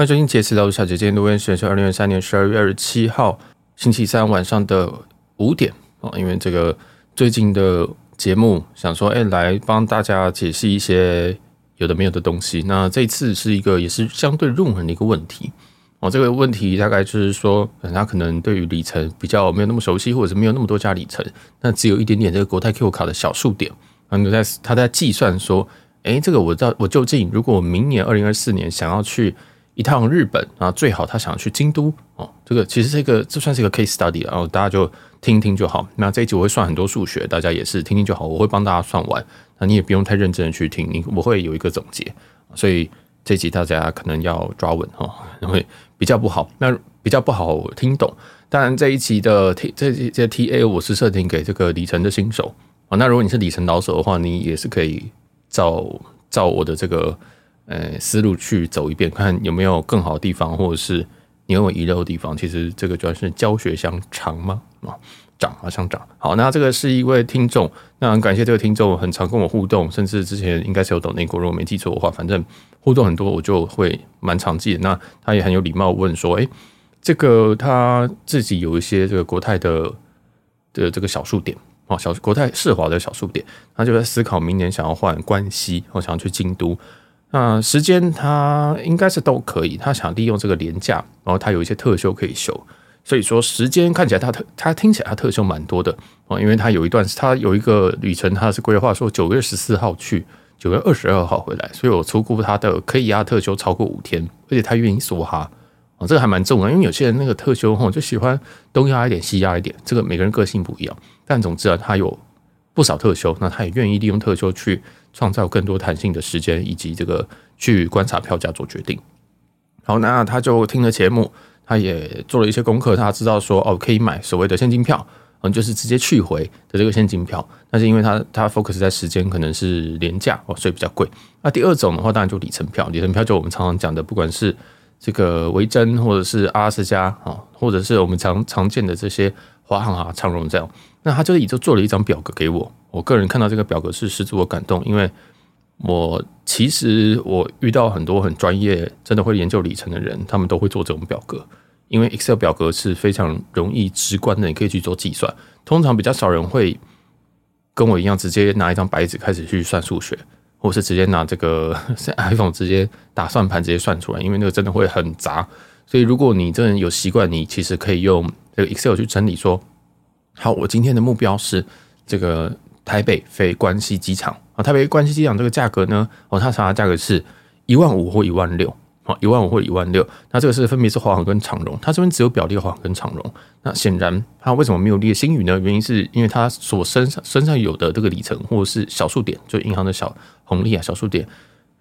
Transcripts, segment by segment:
欢迎收听杰斯老师小姐。今天录音时间是二零二三年十二月二十七号星期三晚上的五点啊。因为这个最近的节目，想说哎，来帮大家解析一些有的没有的东西。那这次是一个也是相对入门的一个问题哦。这个问题大概就是说，他可能对于里程比较没有那么熟悉，或者是没有那么多家里程，那只有一点点这个国泰 Q 卡的小数点。啊，你在他在计算说，哎，这个我到我究竟如果我明年二零二四年想要去。一趟日本啊，最好他想去京都哦。这个其实这个这算是一个 case study，然后大家就听听就好。那这一集我会算很多数学，大家也是听听就好。我会帮大家算完，那你也不用太认真的去听，你我会有一个总结。所以这集大家可能要抓稳哈，因为比较不好，那比较不好听懂。当然这一集的 T 这这 TA 我是设定给这个里程的新手啊。那如果你是里程老手的话，你也是可以照照我的这个。呃，思路去走一遍，看有没有更好的地方，或者是你有遗漏的地方。其实这个主要是教学相长吗？啊，长啊，相长。好，那这个是一位听众，那很感谢这个听众很常跟我互动，甚至之前应该是有抖内过，如果没记错的话，反正互动很多，我就会蛮常记的。那他也很有礼貌问说，哎、这个他自己有一些这个国泰的的这个小数点啊，小国泰世华的小数点，他就在思考明年想要换关西，或想要去京都。那时间他应该是都可以，他想利用这个连假，然后他有一些特休可以休，所以说时间看起来他特他听起来他特休蛮多的哦，因为他有一段他有一个旅程，他是规划说九月十四号去，九月二十二号回来，所以我粗估他的可以压特休超过五天，而且他愿意梭哈哦，这个还蛮重要，因为有些人那个特休吼就喜欢东压一点西压一点，这个每个人个性不一样，但总之啊，他有不少特休，那他也愿意利用特休去。创造更多弹性的时间，以及这个去观察票价做决定。好，那他就听了节目，他也做了一些功课，他知道说哦，可以买所谓的现金票，嗯，就是直接去回的这个现金票。但是因为他他 focus 在时间可能是廉价哦，所以比较贵。那第二种的话，当然就里程票，里程票就我们常常讲的，不管是这个维珍或者是阿拉斯加啊，或者是我们常常见的这些华航啊、长荣这样。那他就也就做了一张表格给我。我个人看到这个表格是十足的感动，因为我其实我遇到很多很专业、真的会研究里程的人，他们都会做这种表格，因为 Excel 表格是非常容易直观的，你可以去做计算。通常比较少人会跟我一样直接拿一张白纸开始去算数学，或是直接拿这个 iPhone 直接打算盘直接算出来，因为那个真的会很杂。所以如果你真的有习惯，你其实可以用这个 Excel 去整理说，好，我今天的目标是这个。台北飞关西机场啊，台北关西机场这个价格呢，哦，它查的价格是一万五或一万六，哦，一万五或一万六。那这个是分别是华航跟长荣，它这边只有表列华航跟长荣。那显然它为什么没有列星宇呢？原因是因为它所身上身上有的这个里程或者是小数点，就银行的小红利啊，小数点，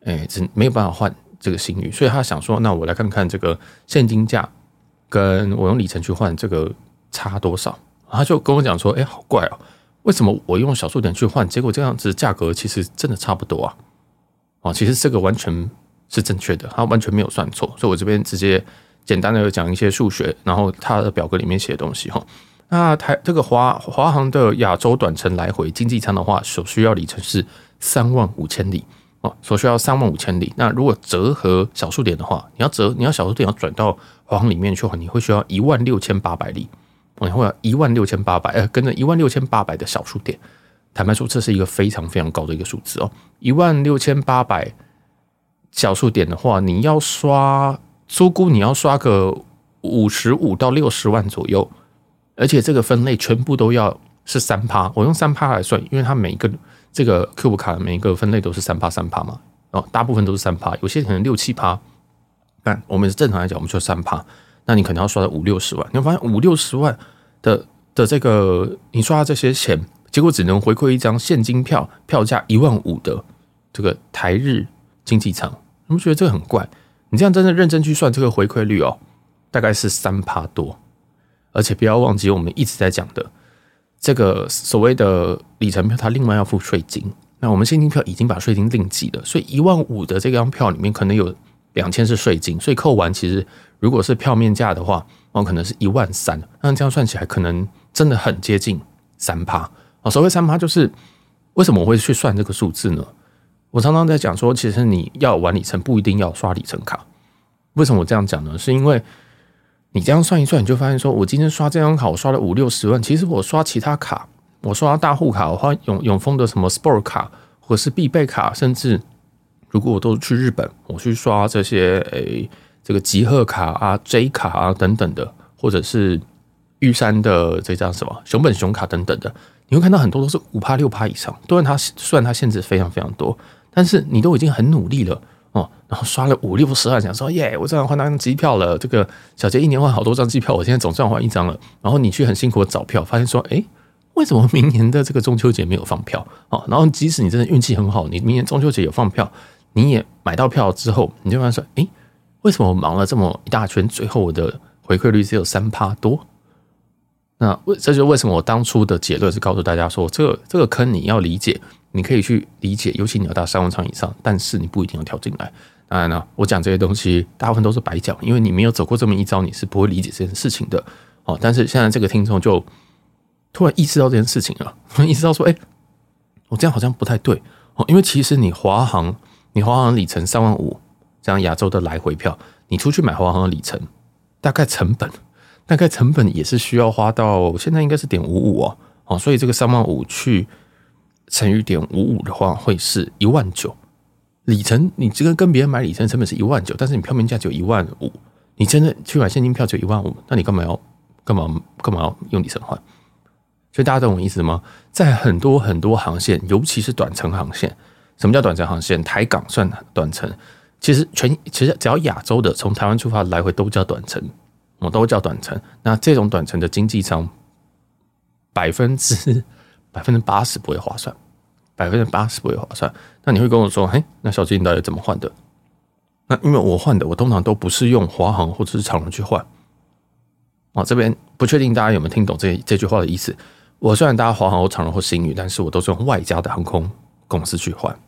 哎，只没有办法换这个星宇，所以他想说，那我来看看这个现金价跟我用里程去换这个差多少。他就跟我讲说，哎，好怪哦。为什么我用小数点去换，结果这样子价格其实真的差不多啊？啊，其实这个完全是正确的，他完全没有算错。所以我这边直接简单的讲一些数学，然后他的表格里面写的东西哈。那台这个华华航的亚洲短程来回经济舱的话，所需要里程是三万五千里哦，所需要三万五千里。那如果折合小数点的话，你要折你要小数点要转到华航里面去的话，你会需要一万六千八百里。你会有一万六千八百，呃，跟着一万六千八百的小数点，坦白说，这是一个非常非常高的一个数字哦。一万六千八百小数点的话，你要刷，粗估你要刷个五十五到六十万左右，而且这个分类全部都要是三趴，我用三趴来算，因为它每一个这个 Cube 卡的每一个分类都是三趴三趴嘛，哦，大部分都是三趴，有些可能六七趴，但我们正常来讲，我们就三趴。那你可能要刷到五六十万，你会发现五六十万的的这个你刷这些钱，结果只能回馈一张现金票，票价一万五的这个台日经济舱，你们觉得这个很怪？你这样真的认真去算这个回馈率哦，大概是三趴多，而且不要忘记我们一直在讲的这个所谓的里程票，它另外要付税金。那我们现金票已经把税金另计了，所以一万五的这张票里面可能有两千是税金，所以扣完其实。如果是票面价的话，哦，可能是一万三，那这样算起来可能真的很接近三趴哦。所谓三趴就是为什么我会去算这个数字呢？我常常在讲说，其实你要玩里程不一定要刷里程卡为什么我这样讲呢？是因为你这样算一算，你就发现说，我今天刷这张卡，我刷了五六十万。其实我刷其他卡，我刷大户卡，我花永永丰的什么 Sport 卡，或者是必备卡，甚至如果我都去日本，我去刷这些诶、这个集贺卡啊、J 卡啊等等的，或者是玉山的这张什么熊本熊卡等等的，你会看到很多都是五趴六趴以上。虽然它虽然它限制非常非常多，但是你都已经很努力了。哦，然后刷了五六十万，想说耶，我这样换张机票了。这个小杰一年换好多张机票，我现在总算换一张了。然后你去很辛苦的找票，发现说，哎，为什么明年的这个中秋节没有放票？哦，然后即使你真的运气很好，你明年中秋节有放票，你也买到票之后，你就发现说，哎，为什么我忙了这么一大圈，最后我的回馈率只有三趴多？那为这就为什么我当初的结论是告诉大家说，这个这个坑你要理解。你可以去理解，尤其你要到三万场以上，但是你不一定要跳进来。当然了，我讲这些东西大部分都是白讲，因为你没有走过这么一遭，你是不会理解这件事情的。哦，但是现在这个听众就突然意识到这件事情了，意识到说，哎，我这样好像不太对哦，因为其实你华航，你华航里程三万五，这样亚洲的来回票，你出去买华航的里程，大概成本，大概成本也是需要花到现在应该是点五五哦，哦，所以这个三万五去。乘以点五五的话，会是一万九里程。你这个跟别人买里程成本是一万九，但是你票面价只有一万五，你真的去买现金票只有一万五，那你干嘛要干嘛干嘛要用里程换？所以大家懂我意思吗？在很多很多航线，尤其是短程航线，什么叫短程航线？台港算短程，其实全其实只要亚洲的从台湾出发来回都叫短程，我都叫短程。那这种短程的经济舱，百分之。百分之八十不会划算，百分之八十不会划算。那你会跟我说，嘿，那小金你到底怎么换的？那因为我换的，我通常都不是用华航或者是长荣去换。哦，这边不确定大家有没有听懂这这句话的意思。我虽然搭华航或长荣或星宇，但是我都是用外加的航空公司去换。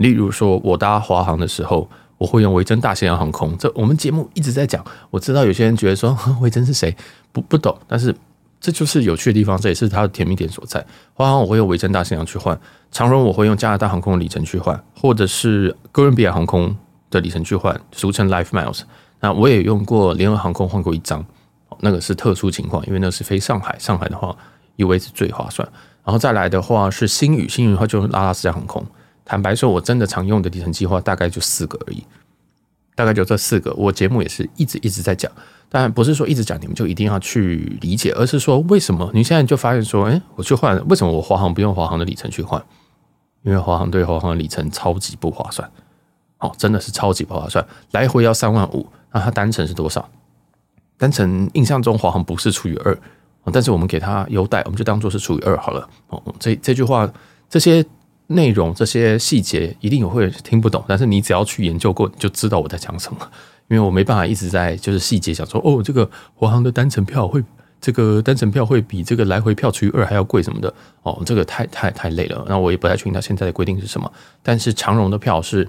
例如说，我搭华航的时候，我会用维珍大西洋航空。这我们节目一直在讲，我知道有些人觉得说维珍是谁，不不懂，但是。这就是有趣的地方，这也是它的甜蜜点所在。华航我会用维珍大西洋去换，长荣我会用加拿大航空的里程去换，或者是哥伦比亚航空的里程去换，俗称 Life Miles。那我也用过联合航空换过一张，那个是特殊情况，因为那是飞上海，上海的话 UA 是最划算。然后再来的话是星宇，星宇的话就是阿拉斯加航空。坦白说，我真的常用的里程计划大概就四个而已，大概就这四个。我节目也是一直一直在讲。当然不是说一直讲你们就一定要去理解，而是说为什么你现在就发现说，哎，我去换，为什么我华航不用华航的里程去换？因为华航对华航的里程超级不划算，哦，真的是超级不划算，来回要三万五，那它单程是多少？单程印象中华航不是除以二，但是我们给它优待，我们就当做是除以二好了。哦，这这句话这些内容这些细节一定有会听不懂，但是你只要去研究过，你就知道我在讲什么。因为我没办法一直在就是细节讲说哦，这个华航的单程票会这个单程票会比这个来回票除以二还要贵什么的哦，这个太太太累了。那我也不太确定它现在的规定是什么。但是长荣的票是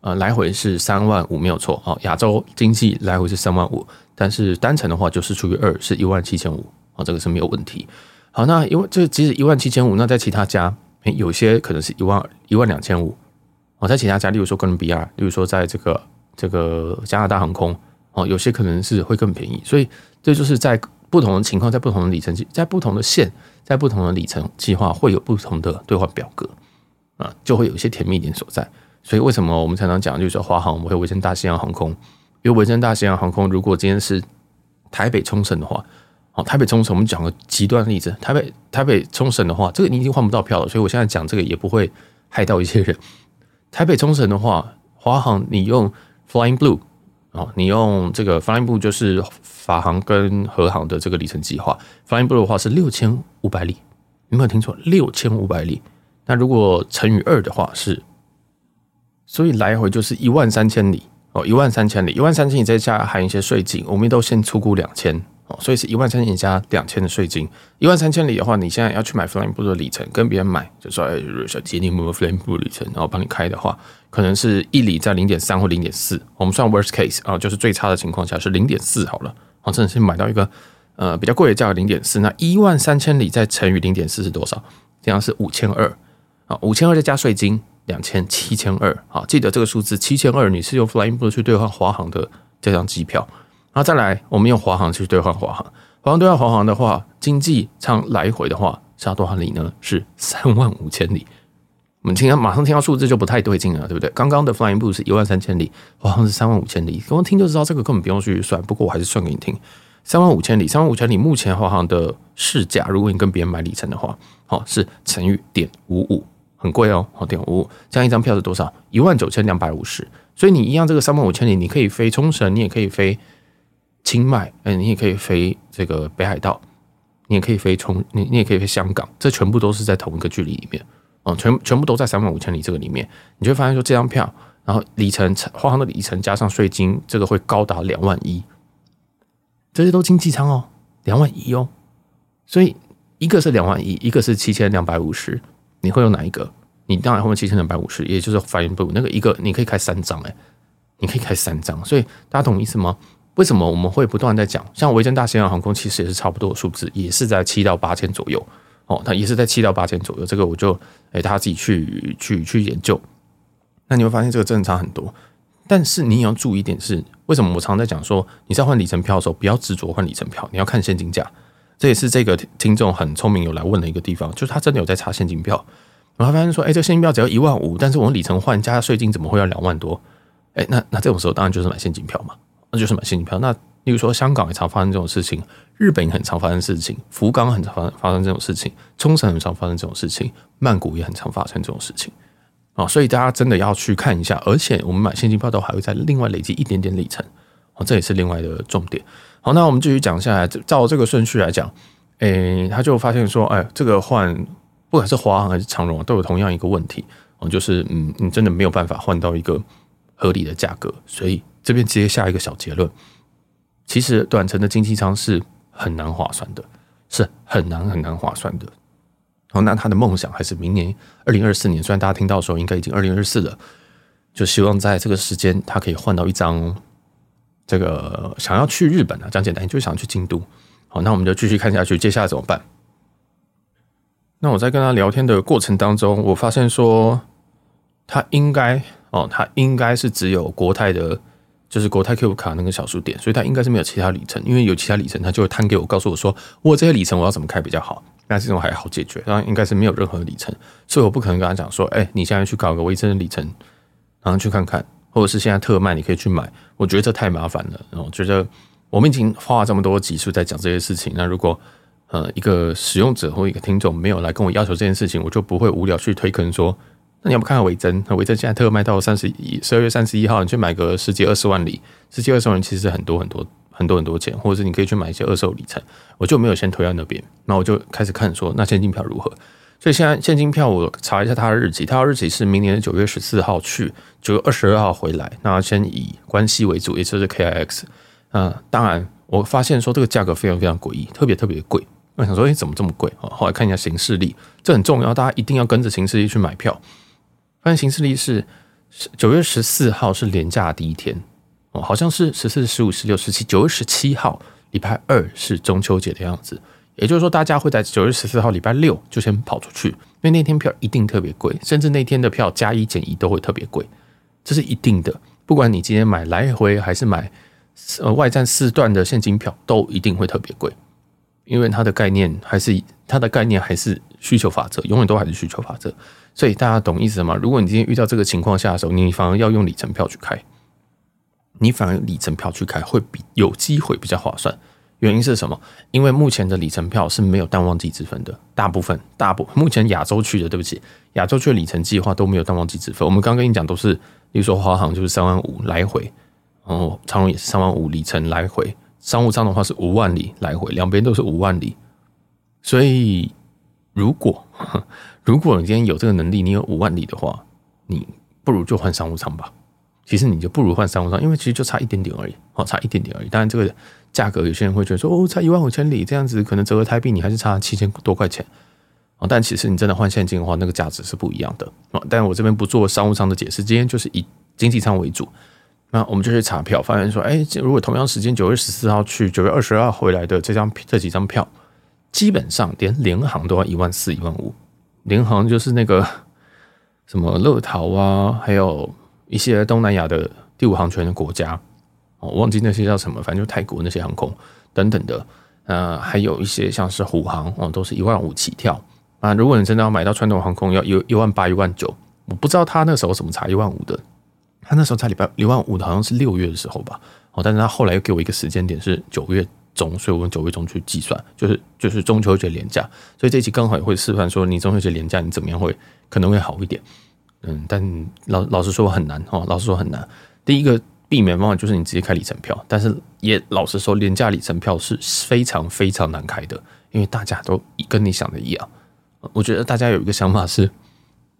呃来回是三万五没有错哦，亚洲经济来回是三万五，但是单程的话就是除以二是一万七千五哦，这个是没有问题。好，那因为这即使一万七千五，那在其他家有些可能是一万一万两千五哦，在其他家，例如说哥伦比亚，例如说在这个。这个加拿大航空哦，有些可能是会更便宜，所以这就是在不同的情况，在不同的里程计，在不同的线，在不同的里程计划，会有不同的兑换表格啊，就会有一些甜蜜点所在。所以为什么我们常常讲，就是说华航，我们会维珍大西洋航空，因为维珍大西洋航空，如果今天是台北冲绳的话，台北冲绳，我们讲个极端例子，台北台北冲绳的话，这个你已经换不到票了，所以我现在讲这个也不会害到一些人。台北冲绳的话，华航你用。Flying Blue，哦，你用这个 Flying Blue 就是法航跟荷航的这个里程计划。Flying Blue 的话是六千五百里，有没有听错？六千五百里。那如果乘以二的话是，所以来回就是一万三千里哦，一万三千里，一万三千里再加含一些税金，我们都先初估两千。所以是一万三千加两千的税金，一万三千里的话，你现在要去买 Flying Blue 的里程，跟别人买，就说哎，小杰你有没有 Flying Blue 里程，然后帮你开的话，可能是一里在零点三或零点四，我们算 worst case 啊，就是最差的情况下是零点四好了，啊，真的是买到一个呃比较贵的价格零点四，那一万三千里再乘以零点四是多少？这样是五千二啊，五千二再加税金两千七千二。好，记得这个数字七千二，你是用 Flying Blue 去兑换华航的这张机票。然后再来，我们用华航去兑换华航，华航兑换华航的话，经济舱来回的话是要多少里呢？是三万五千里。我们听到马上听到数字就不太对劲了，对不对？刚刚的 Flying Blue 是一万三千里，华航是三万五千里。刚刚听就知道这个根本不用去算，不过我还是算给你听。三万五千里，三万五千里，目前华航的市价，如果你跟别人买里程的话，好是乘以点五五，很贵哦，好点五五，这样一张票是多少？一万九千两百五十。所以你一样这个三万五千里，你可以飞冲绳，你也可以飞清迈，哎，你也可以飞这个北海道，你也可以飞冲，你你也可以飞香港，这全部都是在同一个距离里面。哦，全全部都在三万五千里这个里面，你就会发现说这张票，然后里程花航的里程加上税金，这个会高达两万一，这些都经济舱哦，两万一哦，所以一个是两万一，一个是七千两百五十，你会有哪一个？你当然后面七千两百五十，也就是 Flying Blue 那个一个，你可以开三张哎，你可以开三张，所以大家懂意思吗？为什么我们会不断在讲？像维珍大西洋航空其实也是差不多的数字，也是在七到八千左右。哦，它也是在七到八千左右，这个我就哎，大家自己去去去研究。那你会发现这个真的差很多。但是你也要注意一点是，为什么我常在讲说，你在换里程票的时候，不要执着换里程票，你要看现金价。这也是这个听众很聪明有来问的一个地方，就是他真的有在查现金票，然后发现说，哎，这个现金票只要一万五，但是我们里程换加税金怎么会要两万多？哎，那那这种时候当然就是买现金票嘛，那就是买现金票。那例如说香港也常发生这种事情。日本也很常发生事情，福冈很常发发生这种事情，冲绳很常发生这种事情，曼谷也很常发生这种事情啊，所以大家真的要去看一下，而且我们买现金票都还会再另外累积一点点里程，哦，这也是另外的重点。好，那我们继续讲下来，照这个顺序来讲，诶、他就发现说，哎，这个换不管是华航还是长荣都有同样一个问题，哦，就是嗯，你真的没有办法换到一个合理的价格，所以这边直接下一个小结论，其实短程的经济舱是。很难划算的，是很难很难划算的。好，那他的梦想还是明年二零二四年，虽然大家听到的时候应该已经二零二四了，就希望在这个时间他可以换到一张这个想要去日本啊，讲简单，就想去京都。好，那我们就继续看下去，接下来怎么办？那我在跟他聊天的过程当中，我发现说他应该哦，他应该是只有国泰的。就是国泰 Q 卡那个小数点，所以它应该是没有其他里程，因为有其他里程，它就会摊给我，告诉我说，我这些里程我要怎么开比较好。那这种还好解决，当然应该是没有任何里程，所以我不可能跟他讲说，哎，你现在去搞个维珍的里程，然后去看看，或者是现在特卖你可以去买。我觉得这太麻烦了，我觉得我们已经花了这么多集数在讲这些事情，那如果呃一个使用者或一个听众没有来跟我要求这件事情，我就不会无聊去推坑说。那你要不看看维珍？那维珍现在特卖到三十一，十二月三十一号，你去买个十几二十万里，十几二十万里其实很多很多很多很多钱，或者是你可以去买一些二手里程。我就没有先推到那边，那我就开始看说，那现金票如何？所以现在现金票我查一下它的日期，它的日期是明年的九月十四号去，九月二十二号回来。那先以关系为主，也就是 KIX。嗯，当然我发现说这个价格非常非常诡异，特别特别贵。我想说，哎，怎么这么贵？后来看一下行事历，这很重要，大家一定要跟着行事历去买票。发现行事历是九月十四号是连假第一天哦，好像是十四、十五、十六、十七，九月十七号礼拜二是中秋节的样子。也就是说，大家会在九月十四号礼拜六就先跑出去，因为那天票一定特别贵，甚至那天的票加一减一都会特别贵，这是一定的。不管你今天买来回还是买呃外站四段的现金票，都一定会特别贵，因为它的概念还是它的概念还是需求法则，永远都还是需求法则。所以大家懂意思吗？如果你今天遇到这个情况下的时候，你反而要用里程票去开，你反而里程票去开会比有机会比较划算。原因是什么？因为目前的里程票是没有淡旺季之分的，大部分大部目前亚洲区的，对不起，亚洲区的里程计划都没有淡旺季之分。我们刚跟你讲都是，比如说华航就是三万五来回，然后长荣也是三万五里程来回，商务舱的话是五万里来回，两边都是五万里。所以如果如果你今天有这个能力，你有五万里的话，你不如就换商务舱吧。其实你就不如换商务舱，因为其实就差一点点而已，哦，差一点点而已。当然，这个价格有些人会觉得说，哦，差一万五千里这样子，可能折合台币你还是差七千多块钱。哦，但其实你真的换现金的话，那个价值是不一样的。哦，但我这边不做商务舱的解释，今天就是以经济舱为主。那我们就去查票，发现说，哎，如果同样时间九月十四号去，九月二十二号回来的这张这几张票，基本上连联航都要一万四、一万五。联航就是那个 什么乐桃啊，还有一些东南亚的第五航权的国家，哦忘记那些叫什么，反正就泰国那些航空等等的。呃，还有一些像是虎航哦，都是一万五起跳啊。如果你真的要买到传统航空，要一一万八、一万九，我不知道他那时候怎么查一万五的。他那时候才礼拜一万五的，好像是六月的时候吧。哦，但是他后来又给我一个时间点是九月中，所以我用九月中去计算，就是就是中秋节连假。所以这一期刚好也会示范说，你中秋节连假你怎么样会可能会好一点。嗯，但老老实说很难哦，老实说很难。第一个。避免方法就是你直接开里程票，但是也老实说，廉价里程票是非常非常难开的，因为大家都跟你想的一样。我觉得大家有一个想法是，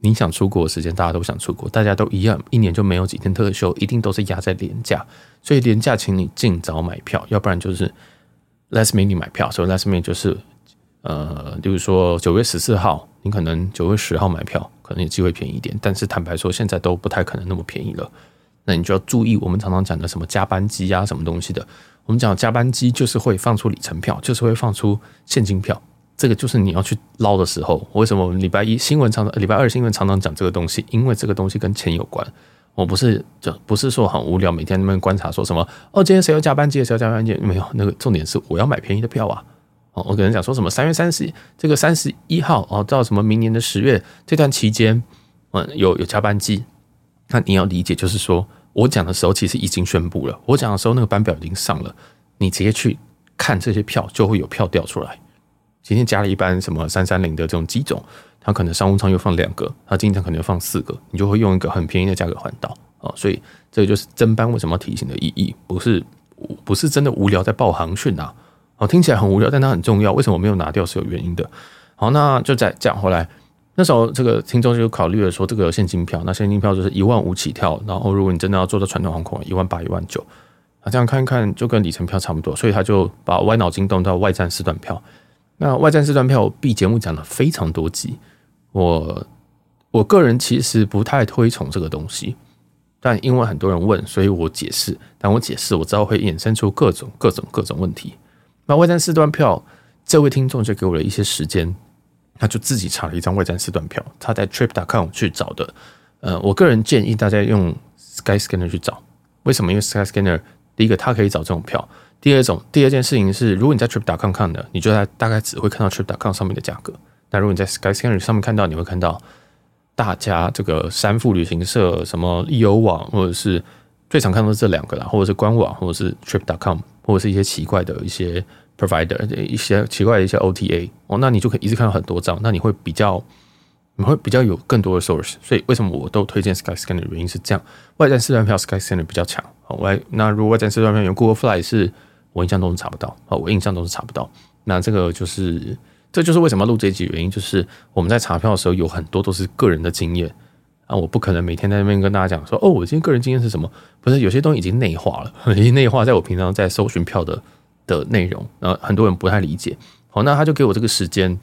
你想出国的时间，大家都想出国，大家都一样，一年就没有几天特休，一定都是压在廉价，所以廉价请你尽早买票，要不然就是 last minute 买票。所以 last minute 就是呃，比如说九月十四号，你可能九月十号买票，可能有机会便宜一点，但是坦白说，现在都不太可能那么便宜了。那你就要注意，我们常常讲的什么加班机啊，什么东西的。我们讲加班机就是会放出里程票，就是会放出现金票。这个就是你要去捞的时候。为什么我们礼拜一新闻常常，礼拜二新闻常常讲这个东西？因为这个东西跟钱有关。我不是就不是说很无聊，每天那边观察说什么哦，今天谁要加班机，谁要加班机？没有，那个重点是我要买便宜的票啊。哦，我可能讲说什么三月三十这个三十一号哦，到什么明年的十月这段期间，嗯，有有加班机。那你要理解，就是说我讲的时候，其实已经宣布了。我讲的时候，那个班表已经上了，你直接去看这些票，就会有票调出来。今天加了一班什么三三零的这种机种，它可能商务舱又放两个，它经常可能放四个，你就会用一个很便宜的价格换到哦。所以这个就是增班为什么要提醒的意义，不是不是真的无聊在报航讯呐。哦，听起来很无聊，但它很重要。为什么没有拿掉是有原因的。好，那就再讲回来。那时候，这个听众就考虑了说，这个现金票，那现金票就是一万五起跳，然后如果你真的要坐到传统航空，一万八、一万九，啊，这样看一看就跟里程票差不多，所以他就把歪脑筋动到外站四段票。那外站四段票，B 节目讲了非常多集，我我个人其实不太推崇这个东西，但因为很多人问，所以我解释。但我解释，我知道会衍生出各种各种各种问题。那外站四段票，这位听众就给我了一些时间。他就自己查了一张外站四段票，他在 trip.com 去找的。呃，我个人建议大家用 Skyscanner 去找。为什么？因为 Skyscanner 第一个它可以找这种票，第二种第二件事情是，如果你在 trip.com 看的，你就在大概只会看到 trip.com 上面的价格。那如果你在 Skyscanner 上面看到，你会看到大家这个三富旅行社、什么易游网，或者是最常看到这两个啦，或者是官网，或者是 trip.com，或者是一些奇怪的一些。provider 一些奇怪的一些 OTA 哦，那你就可以一直看到很多张，那你会比较，你会比较有更多的 source。所以为什么我都推荐 Skyscanner 的原因是这样，外站四段票 Skyscanner 比较强。好，外那如果外站四段票用 Google Fly 是我印象中是查不到，好，我印象中是查不到。那这个就是这就是为什么录这一集原因，就是我们在查票的时候有很多都是个人的经验啊，我不可能每天在那边跟大家讲说哦，我今天个人经验是什么？不是，有些东西已经内化了，已经内化在我平常在搜寻票的。的内容，然后很多人不太理解。好，那他就给我这个时间，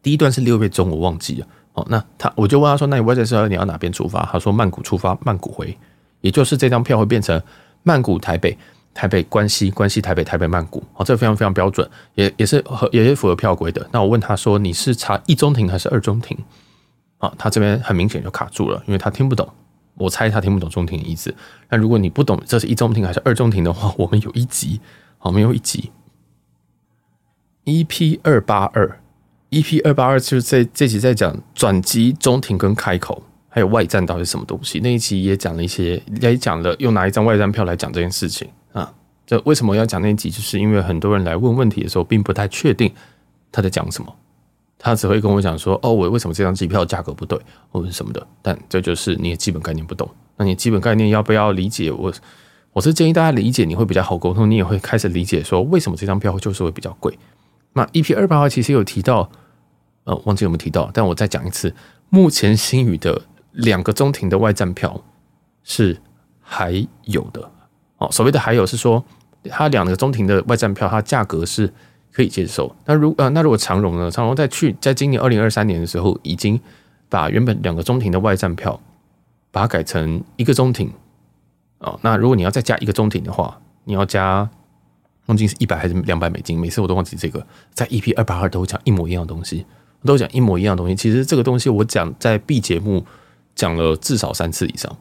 第一段是六月中，我忘记了。好，那他我就问他说：“那你外站是要你要哪边出发？”他说：“曼谷出发，曼谷回，也就是这张票会变成曼谷台北、台北关西、关西台北、台北曼谷。哦，这非常非常标准，也也是合也是符合票规的。那我问他说：“你是查一中庭还是二中庭？”啊，他这边很明显就卡住了，因为他听不懂。我猜他听不懂中庭的意思。那如果你不懂这是一中庭还是二中庭的话，我们有一集。好，没有一集，EP 二八二，EP 二八二就是这这集在讲转机、中庭跟开口，还有外站到底是什么东西。那一集也讲了一些，也讲了用哪一张外站票来讲这件事情。这为什么要讲那一集？就是因为很多人来问问题的时候，并不太确定他在讲什么，他只会跟我讲说：“哦，我为什么这张机票价格不对，或者什么的。”但这就是你的基本概念不懂。那你基本概念要不要理解我？我是建议大家理解，你会比较好沟通，你也会开始理解说为什么这张票就是会比较贵。那 EP 二八号其实有提到，呃，忘记有没有提到，但我再讲一次，目前星宇的两个中庭的外站票是还有的哦。所谓的还有是说，它两个中庭的外站票，它价格是可以接受。那如呃，那如果长荣呢？长荣在去在今年二零二三年的时候，已经把原本两个中庭的外站票，把它改成一个中庭。哦，那如果你要再加一个中庭的话，你要加，忘记是一百还是两百美金？每次我都忘记这个，在 EP 二八二都会讲一模一样的东西，都讲一模一样的东西。其实这个东西我讲在 B 节目讲了至少三次以上，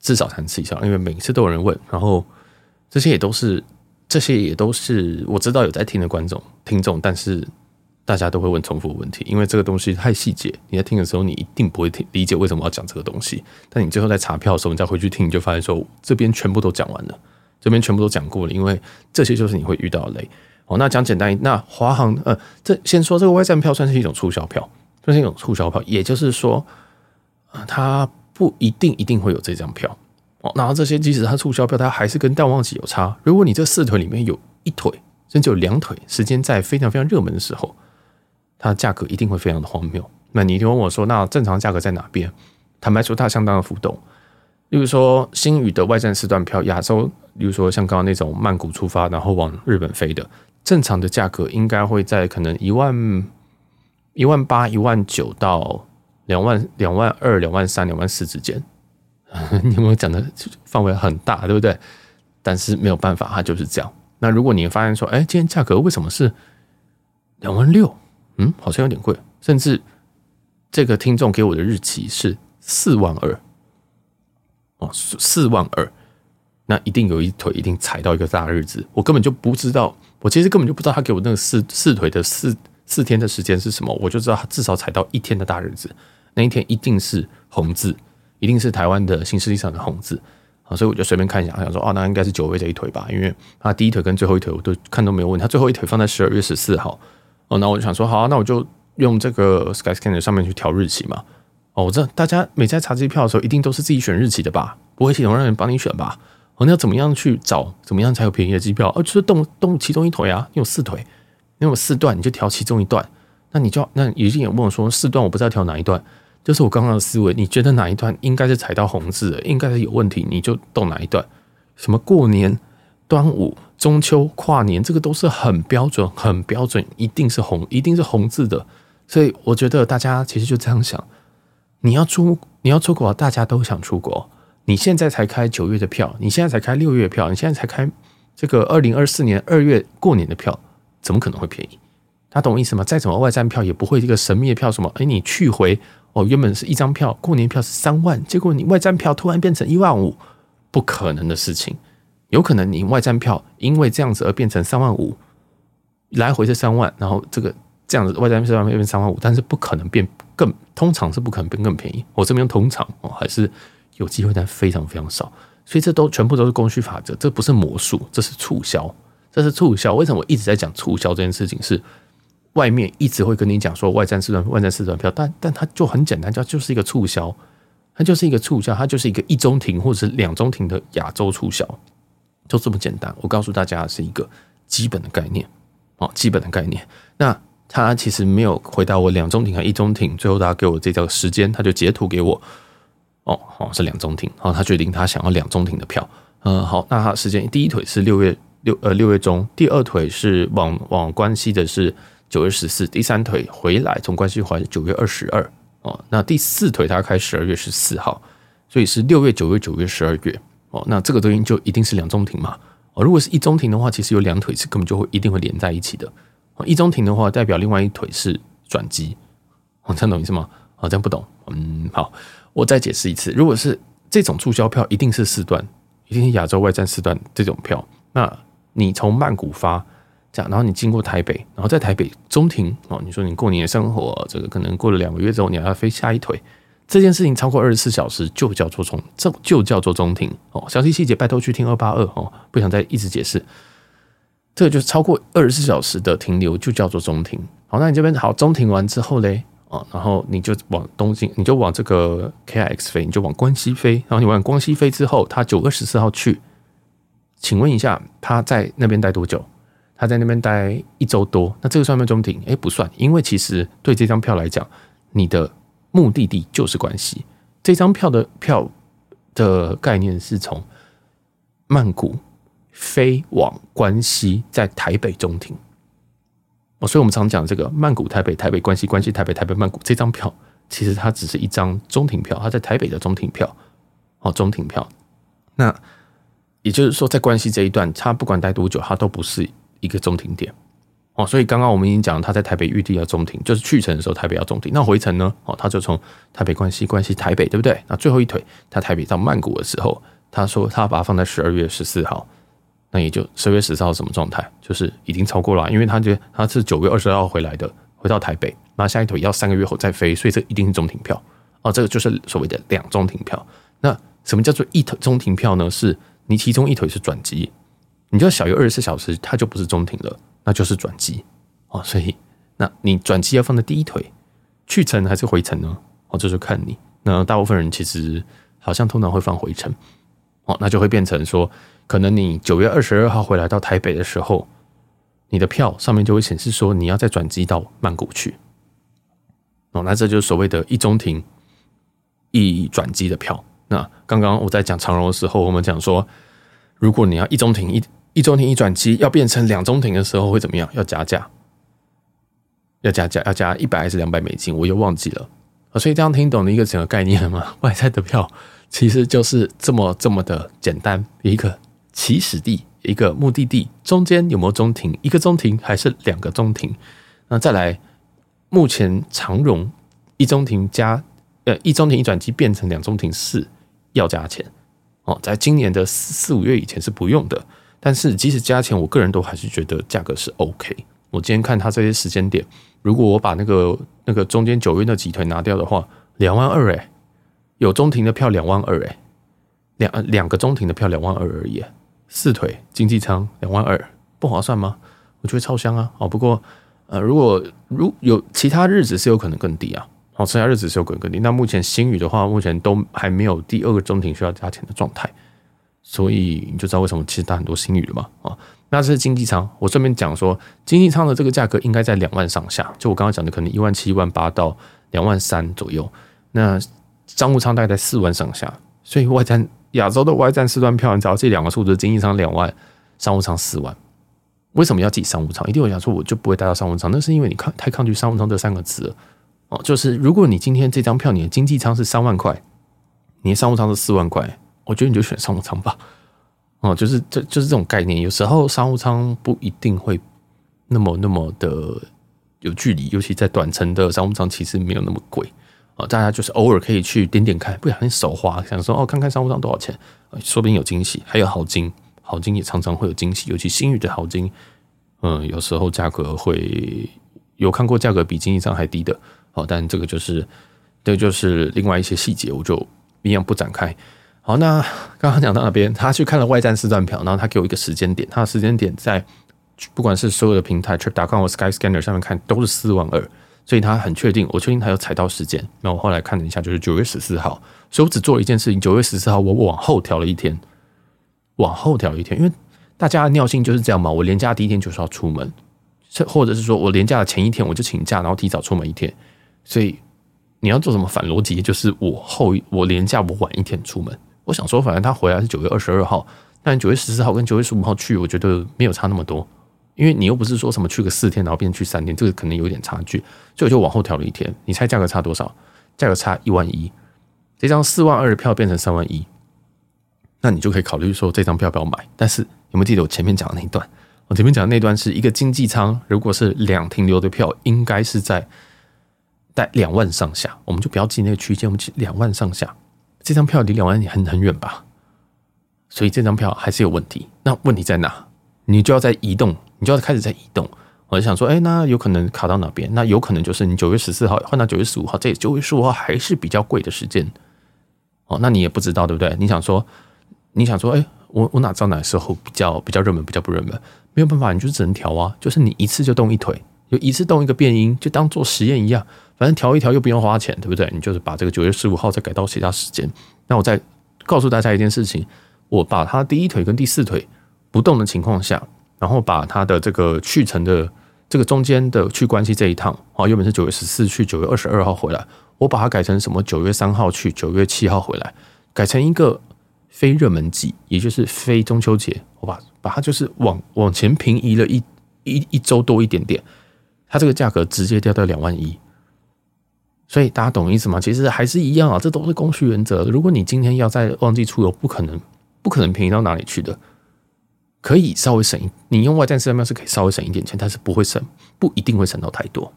至少三次以上，因为每次都有人问，然后这些也都是这些也都是我知道有在听的观众听众，但是大家都会问重复的问题，因为这个东西太细节，你在听的时候你一定不会听理解为什么要讲这个东西，但你最后在查票的时候，你再回去听，你就发现说这边全部都讲完了，这边全部都讲过了，因为这些就是你会遇到的雷。哦，那讲简单一，那华航呃，这先说这个外站票算是一种促销票，算是一种促销票，也就是说，呃，它不一定一定会有这张票哦。然后这些即使它促销票，它还是跟淡旺季有差。如果你这四腿里面有一腿，甚至有两腿，时间在非常非常热门的时候，它的价格一定会非常的荒谬。那你一定问我说，那正常价格在哪边？坦白说，它相当的浮动。例如说，星宇的外站四段票，亚洲，例如说像刚刚那种曼谷出发，然后往日本飞的。正常的价格应该会在可能一万一万八、一万九到两万、两万二、两万三、两万四之间。你有没有讲的范围很大，对不对？但是没有办法，它就是这样。那如果你发现说，哎，今天价格为什么是两万六？嗯，好像有点贵。甚至这个听众给我的日期是四万二，哦，四万二，那一定有一腿一定踩到一个大日子，我根本就不知道。我其实根本就不知道他给我那个四四腿的四四天的时间是什么，我就知道他至少踩到一天的大日子，那一天一定是红字，一定是台湾的新势力上的红字啊，所以我就随便看一下，想说哦，那应该是九月这一腿吧，因为他第一腿跟最后一腿我都看都没有问，他最后一腿放在十二月十四号哦，那我就想说好，那我就用这个 Skyscanner 上面去调日期嘛，哦，我知道大家每在查机票的时候一定都是自己选日期的吧，不会系统让人帮你选吧？哦，那要怎么样去找？怎么样才有便宜的机票？哦，就是动动其中一腿啊！你有四腿，你有四段，你就调其中一段。那你就那一定也问我说，四段我不知道调哪一段。就是我刚刚的思维，你觉得哪一段应该是踩到红字的，应该是有问题，你就动哪一段。什么过年、端午、中秋、跨年，这个都是很标准、很标准，一定是红，一定是红字的。所以我觉得大家其实就这样想：你要出，你要出国，大家都想出国。你现在才开九月的票，你现在才开六月票，你现在才开这个二零二四年二月过年的票，怎么可能会便宜？他懂我意思吗？再怎么外站票也不会这个神秘的票什么？哎，你去回哦，原本是一张票，过年票是三万，结果你外站票突然变成一万五，不可能的事情。有可能你外站票因为这样子而变成三万五，来回是三万，然后这个这样子外站票变成三万五，但是不可能变更，通常是不可能变更便宜。我这边通常哦还是。有机会，但非常非常少，所以这都全部都是供需法则，这不是魔术，这是促销，这是促销。为什么我一直在讲促销这件事情？是外面一直会跟你讲说外站四段、外站四段票，但但它就很简单，叫就是一个促销，它就是一个促销，它就是一个一中停或者是两中停的亚洲促销，就这么简单。我告诉大家是一个基本的概念哦，基本的概念。那他其实没有回答我两中停和一中停，最后他给我这条时间，他就截图给我。哦，好，是两中停，然后他决定他想要两中停的票，嗯，好，那他时间第一腿是六月六呃六月中，第二腿是往往关西的是九月十四，第三腿回来从关西回来九月二十二，哦，那第四腿他开十二月十四号，所以是六月九月九月十二月，哦，那这个东西就一定是两中停嘛，哦，如果是一中停的话，其实有两腿是根本就会一定会连在一起的，哦，一中停的话代表另外一腿是转机，哦，这样懂意思吗？好，这样不懂，嗯，好。我再解释一次，如果是这种促销票，一定是四段，一定是亚洲外站四段这种票。那你从曼谷发，这样，然后你经过台北，然后在台北中停哦。你说你过年的生活，这个可能过了两个月之后，你还要飞下一腿，这件事情超过二十四小时就叫做中，这就叫做中停哦。详细细节拜托去听二八二哦，不想再一直解释。这个就是超过二十四小时的停留就叫做中停。好，那你这边好，中停完之后嘞啊？然后你就往东京，你就往这个 KIX 飞，你就往关西飞。然后你往关西飞之后，他九月十四号去，请问一下，他在那边待多久？他在那边待一周多，那这个算不算中停？哎，不算，因为其实对这张票来讲，你的目的地就是关西。这张票的票的概念是从曼谷飞往关西，在台北中停。所以，我们常讲这个曼谷、台北、台北关西、关西、台北、台北、曼谷这张票，其实它只是一张中停票，它在台北的中停票，哦，中停票。那也就是说，在关西这一段，它不管待多久，它都不是一个中停点，哦，所以刚刚我们已经讲，他在台北预定要中停，就是去程的时候台北要中停。那回程呢？哦，他就从台北关西，关西台北，对不对？那最后一腿，他台北到曼谷的时候，他说他把它放在十二月十四号，那也就十二月十四号什么状态？就是已经超过了，因为他觉得他是九月二十二号回来的，回到台北，那下一腿要三个月后再飞，所以这一定是中停票。哦，这个就是所谓的两中停票。那什么叫做一腿中停票呢？是你其中一腿是转机，你就小于二十四小时，它就不是中停了。那就是转机哦，所以那你转机要放在第一腿，去程还是回程呢？哦，这就看你。那大部分人其实好像通常会放回程哦，那就会变成说，可能你九月二十二号回来到台北的时候，你的票上面就会显示说你要再转机到曼谷去哦，那这就是所谓的一中停一转机的票。那刚刚我在讲长荣的时候，我们讲说，如果你要一中停一。一中停一转机要变成两中停的时候会怎么样？要加价，要加价，要加一百还是两百美金？我又忘记了。所以这样听懂了一个整个概念了吗？外在的票其实就是这么这么的简单，一个起始地，一个目的地，中间有没有中停？一个中停还是两个中停？那再来，目前长荣一中停加呃一中停一转机变成两中停是要加钱哦，在今年的四五月以前是不用的。但是即使加钱，我个人都还是觉得价格是 OK。我今天看它这些时间点，如果我把那个那个中间九月那几腿拿掉的话，两万二哎，有中庭的票两万二哎，两两个中庭的票两万二而已，四腿经济舱两万二，不划算吗？我觉得超香啊！哦，不过呃，如果如有其他日子是有可能更低啊，哦，剩下日子是有可能更低。那目前新宇的话，目前都还没有第二个中庭需要加钱的状态。所以你就知道为什么其实它很多新宇了嘛啊，那这是经济舱。我顺便讲说，经济舱的这个价格应该在两万上下。就我刚刚讲的，可能一万七、一万八到两万三左右。那商务舱大概在四万上下。所以外站亚洲的外站四段票，你只要这两个数字：经济舱两万，商务舱四万。为什么要挤商务舱？一定有想说，我就不会待到商务舱。那是因为你抗太抗拒商务舱这三个字了哦。就是如果你今天这张票，你的经济舱是三万块，你的商务舱是四万块。我觉得你就选商务舱吧，哦，就是这就是这种概念。有时候商务舱不一定会那么那么的有距离，尤其在短程的商务舱其实没有那么贵啊。大家就是偶尔可以去点点看，不小心手滑，想说哦，看看商务舱多少钱，说不定有惊喜。还有好金，好金也常常会有惊喜，尤其新宇的好金，嗯，有时候价格会有看过价格比经济舱还低的哦。但这个就是这就是另外一些细节，我就一样不展开。好，那刚刚讲到那边，他去看了外站四段票，然后他给我一个时间点，他的时间点在不管是所有的平台，Trip.com 或 Skyscanner 上面看都是四万二，所以他很确定，我确定他有踩到时间。那我后来看了一下，就是九月十四号，所以我只做了一件事情，九月十四号我往后调了一天，往后调一天，因为大家的尿性就是这样嘛，我连假第一天就是要出门，或者是说我连假的前一天我就请假，然后提早出门一天，所以你要做什么反逻辑，就是我后我连假我晚一天出门。我想说，反正他回来是九月二十二号，但九月十四号跟九月十五号去，我觉得没有差那么多，因为你又不是说什么去个四天，然后变成去三天，这个可能有点差距，所以我就往后调了一天。你猜价格差多少？价格差一万一，这张四万二的票变成三万一，那你就可以考虑说这张票不要买。但是有没有记得我前面讲的那一段？我前面讲的那段是一个经济舱，如果是两停留的票，应该是在在两万上下，我们就不要记那个区间，我们记两万上下。这张票离两万很很远吧，所以这张票还是有问题。那问题在哪？你就要在移动，你就要开始在移动。我就想说，哎，那有可能卡到哪边？那有可能就是你九月十四号换到九月十五号，这九月十五号还是比较贵的时间。哦，那你也不知道对不对？你想说，你想说，哎，我我哪知道哪时候比较比较热门，比较不热门？没有办法，你就只能调啊。就是你一次就动一腿，就一次动一个变音，就当做实验一样。反正调一调又不用花钱，对不对？你就是把这个九月十五号再改到其他时间。那我再告诉大家一件事情：我把它第一腿跟第四腿不动的情况下，然后把它的这个去程的这个中间的去关系这一趟啊，原本是九月十四去，九月二十二号回来，我把它改成什么？九月三号去，九月七号回来，改成一个非热门季，也就是非中秋节。我把把它就是往往前平移了一一一周多一点点，它这个价格直接掉到两万一。所以大家懂意思吗？其实还是一样啊，这都是供需原则。如果你今天要在旺季出游，不可能，不可能便宜到哪里去的，可以稍微省一，你用外站式站票是可以稍微省一点钱，但是不会省，不一定会省到太多，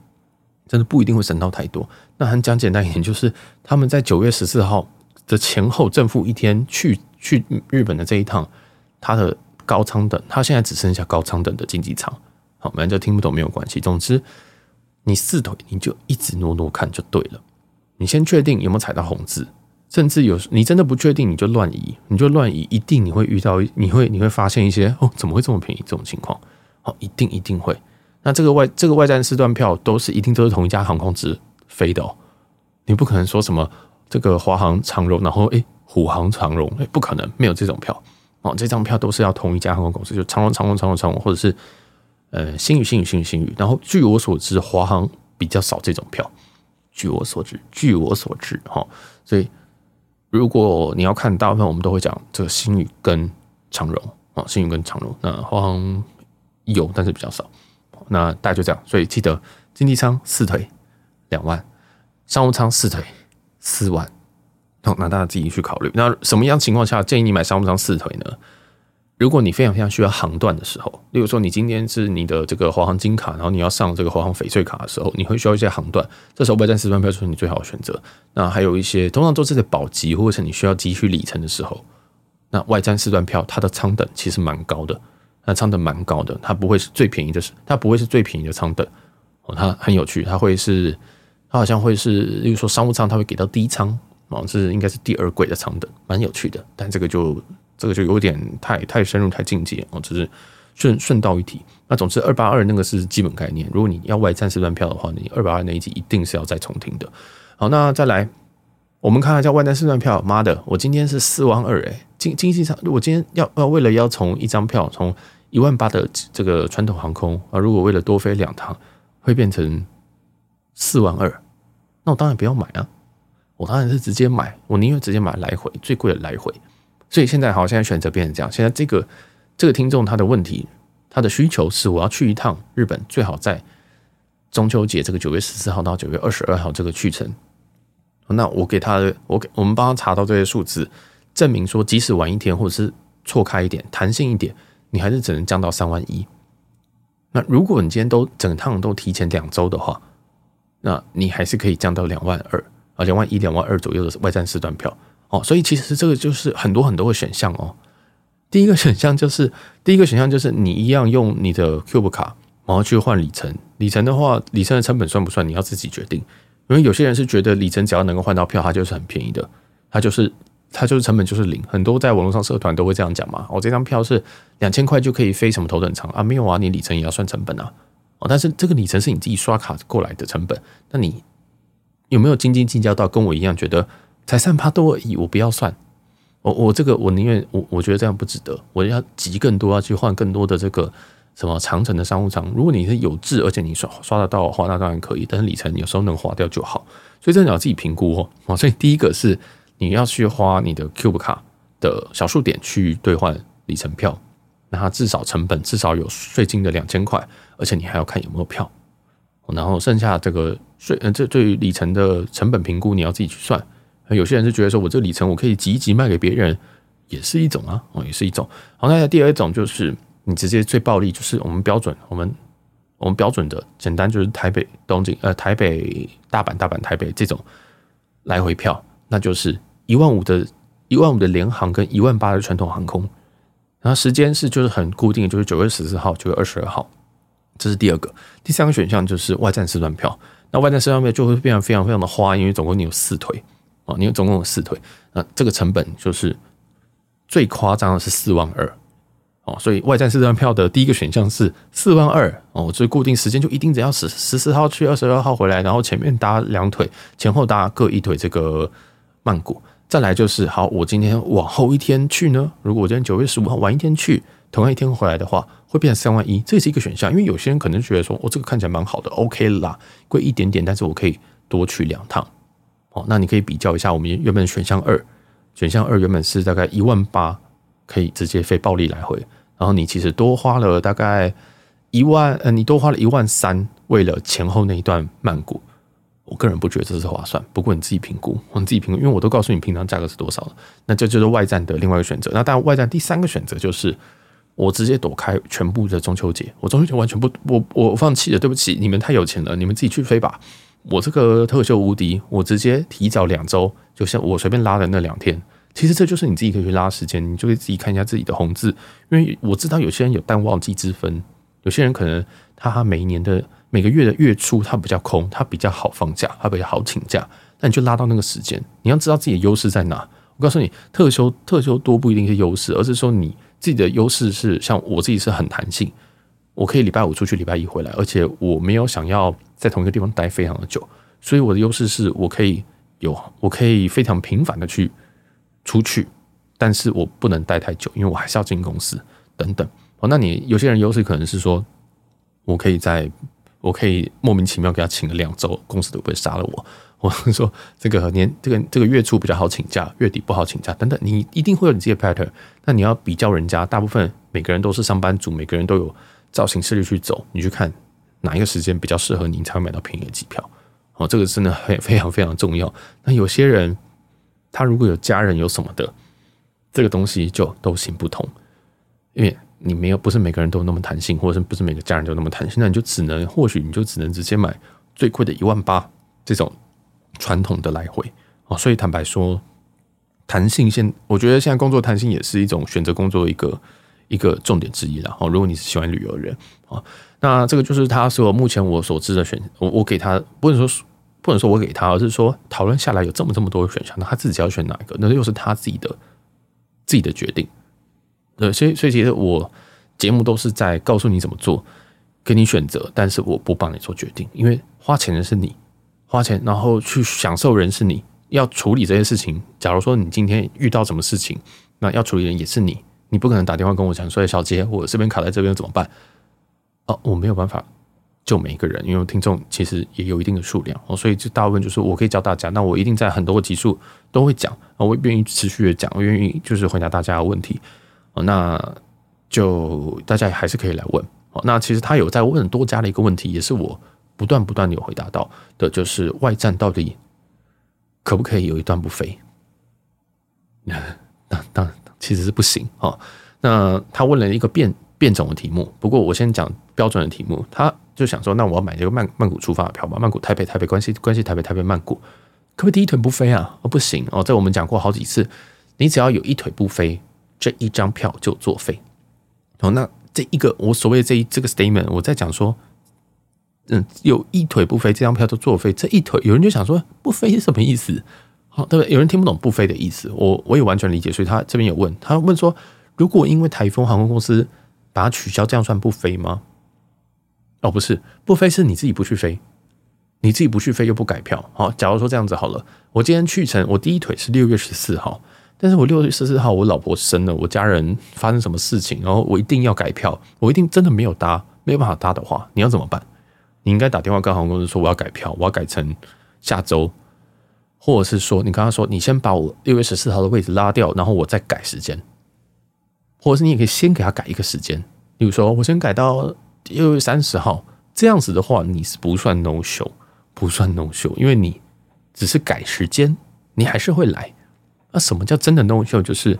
真的不一定会省到太多。那很讲简单一点，就是他们在九月十四号的前后正负一天去去日本的这一趟，他的高舱等，他现在只剩下高舱等的经济舱。反正就听不懂没有关系。总之，你四腿你就一直挪挪看就对了。你先确定有没有踩到红字，甚至有你真的不确定，你就乱移，你就乱移，一定你会遇到，你会你会发现一些哦，怎么会这么便宜这种情况？好，一定一定会。那这个外这个外站四段票都是一定都是同一家航空直飞的哦，你不可能说什么这个华航长荣，然后诶虎航长荣，诶不可能没有这种票哦，这张票都是要同一家航空公司，就长荣长荣长荣长荣，或者是。呃，星宇、星宇、星宇、星宇。然后，据我所知，华航比较少这种票。据我所知，据我所知，哈，所以如果你要看大部分，我们都会讲这个星宇跟长荣啊，星宇跟长荣。那华航有，但是比较少。那大概就这样。所以记得经济舱四腿两万，商务舱四腿四万。好，那大家自己去考虑。那什么样情况下建议你买商务舱四腿呢？如果你非常非常需要航段的时候，例如说你今天是你的这个华航金卡，然后你要上这个华航翡翠卡的时候，你会需要一些航段，这时候外站四段票就是你最好的选择。那还有一些通常都是在保级或者是你需要积蓄里程的时候，那外站四段票它的舱等其实蛮高的，那舱等蛮高的，它不会是最便宜的，是它不会是最便宜的舱等哦，它很有趣，它会是它好像会是，例如说商务舱它会给到低舱哦，这是应该是第二贵的舱等，蛮有趣的，但这个就。这个就有点太太深入太进阶哦，只是顺顺道一提。那总之，二八二那个是基本概念。如果你要外站四段票的话，你二八二那一集一定是要再重听的。好，那再来，我们看看叫外站四段票。妈的，我今天是四万二哎，经经济舱，我今天要要为了要从一张票从一万八的这个传统航空啊，如果为了多飞两趟，会变成四万二，那我当然不要买啊，我当然是直接买，我宁愿直接买来回最贵的来回。所以现在好，现在选择变成这样。现在这个这个听众他的问题，他的需求是我要去一趟日本，最好在中秋节这个九月十四号到九月二十二号这个去程。那我给他的，我给我们帮他查到这些数字，证明说即使晚一天或者是错开一点，弹性一点，你还是只能降到三万一。那如果你今天都整趟都提前两周的话，那你还是可以降到两万二啊，两万一、两万二左右的外站四段票。哦，所以其实这个就是很多很多的选项哦。第一个选项就是，第一个选项就是你一样用你的 Cube 卡，然后去换里程。里程的话，里程的成本算不算？你要自己决定。因为有些人是觉得里程只要能够换到票，它就是很便宜的，它就是它就是成本就是零。很多在网络上社团都会这样讲嘛。哦，这张票是两千块就可以飞什么头等舱啊？没有啊，你里程也要算成本啊。哦，但是这个里程是你自己刷卡过来的成本，那你有没有斤斤计较到跟我一样觉得？才三趴多而已，我不要算。我我这个我宁愿我我觉得这样不值得。我要集更多，要去换更多的这个什么长城的商务舱。如果你是有志，而且你刷刷得到的话，那当然可以。但是里程有时候能花掉就好。所以这你要自己评估哦。所以第一个是你要去花你的 Cube 卡的小数点去兑换里程票，那它至少成本至少有税金的两千块，而且你还要看有没有票。然后剩下这个税，呃，这对于里程的成本评估你要自己去算。有些人是觉得说，我这个里程我可以集一集卖给别人，也是一种啊，哦，也是一种。好，那第二种就是你直接最暴利，就是我们标准，我们我们标准的简单就是台北东京，呃，台北大阪大阪台北这种来回票，那就是一万五的，一万五的联航跟一万八的传统航空，然后时间是就是很固定，就是九月十四号、九月二十二号，这是第二个。第三个选项就是外站四段票，那外站四段票就会变得非常非常的花，因为总共你有四腿。哦，你有总共有四腿，那这个成本就是最夸张的是四万二哦，所以外站四张票的第一个选项是四万二哦，所以固定时间就一定只要十十四号去，二十二号回来，然后前面搭两腿，前后搭各一腿，这个曼谷。再来就是好，我今天往后一天去呢，如果我今天九月十五号晚一天去，同样一天回来的话，会变成三万一，这也是一个选项，因为有些人可能觉得说，我、哦、这个看起来蛮好的，OK 啦，贵一点点，但是我可以多去两趟。哦那你可以比较一下，我们原本选项二，选项二原本是大概一万八，可以直接飞暴利来回，然后你其实多花了大概一万，呃，你多花了一万三，为了前后那一段曼谷，我个人不觉得这是划算。不过你自己评估，你自己评估，因为我都告诉你平常价格是多少了。那这就是外站的另外一个选择。那当然，外站第三个选择就是我直接躲开全部的中秋节，我中秋节完全不，我我放弃了，对不起，你们太有钱了，你们自己去飞吧。我这个特休无敌，我直接提早两周，就像我随便拉的那两天。其实这就是你自己可以去拉时间，你就可以自己看一下自己的红字，因为我知道有些人有淡旺季之分，有些人可能他每一年的每个月的月初他比较空，他比较好放假，他比较好请假，那你就拉到那个时间。你要知道自己的优势在哪。我告诉你，特休特休多不一定是优势，而是说你自己的优势是像我自己是很弹性，我可以礼拜五出去，礼拜一回来，而且我没有想要在同一个地方待非常的久，所以我的优势是我可以有，我可以非常频繁的去。出去，但是我不能待太久，因为我还是要进公司等等。哦，那你有些人优势可能是说，我可以在，我可以莫名其妙给他请了两周，公司都不会杀了我。我说这个年这个这个月初比较好请假，月底不好请假等等。你一定会有你自己的 pattern。那你要比较人家，大部分每个人都是上班族，每个人都有照行事历去走，你去看哪一个时间比较适合你，你才会买到便宜的机票。哦，这个真的很非常非常重要。那有些人。他如果有家人有什么的，这个东西就都行不通，因为你没有不是每个人都那么弹性，或者是不是每个家人都那么弹性，那你就只能或许你就只能直接买最贵的一万八这种传统的来回哦。所以坦白说，弹性现我觉得现在工作弹性也是一种选择工作一个一个重点之一了。哦，如果你是喜欢旅游的人啊，那这个就是他所有目前我所知的选我我给他不能说。不能说我给他，而是说讨论下来有这么这么多选项，那他自己要选哪一个，那又是他自己的自己的决定。对，所以所以其实我节目都是在告诉你怎么做，给你选择，但是我不帮你做决定，因为花钱的是你，花钱然后去享受人是你，要处理这些事情。假如说你今天遇到什么事情，那要处理人也是你，你不可能打电话跟我讲说，小杰，我这边卡在这边怎么办？哦，我没有办法。救每一个人，因为听众其实也有一定的数量哦，所以就大部分就是我可以教大家，那我一定在很多个集数都会讲啊，我愿意持续的讲，我愿意就是回答大家的问题哦，那就大家还是可以来问哦。那其实他有在问多加的一个问题，也是我不断不断的有回答到的，就是外战到底可不可以有一段不飞？那当然其实是不行哦。那他问了一个变变种的题目，不过我先讲标准的题目，他。就想说，那我要买这个曼曼谷出发的票吧？曼谷台北台北关系关系台北台北曼谷，可不可以第一腿不飞啊？哦，不行哦，这我们讲过好几次，你只要有一腿不飞，这一张票就作废。哦，那这一个我所谓的这一这个 statement，我在讲说，嗯，有一腿不飞，这张票就作废。这一腿有人就想说，不飞是什么意思？好，对不对？有人听不懂不飞的意思，我我也完全理解。所以他这边有问，他问说，如果因为台风航空公司把它取消，这样算不飞吗？哦，不是，不飞是你自己不去飞，你自己不去飞又不改票。好，假如说这样子好了，我今天去成，我第一腿是六月十四号，但是我六月十四号我老婆生了，我家人发生什么事情，然后我一定要改票，我一定真的没有搭，没有办法搭的话，你要怎么办？你应该打电话跟航空公司说我要改票，我要改成下周，或者是说你跟他说，你先把我六月十四号的位置拉掉，然后我再改时间，或者是你也可以先给他改一个时间，比如说我先改到。六月三十号这样子的话，你是不算 no show，不算 no show，因为你只是改时间，你还是会来。那什么叫真的 no show？就是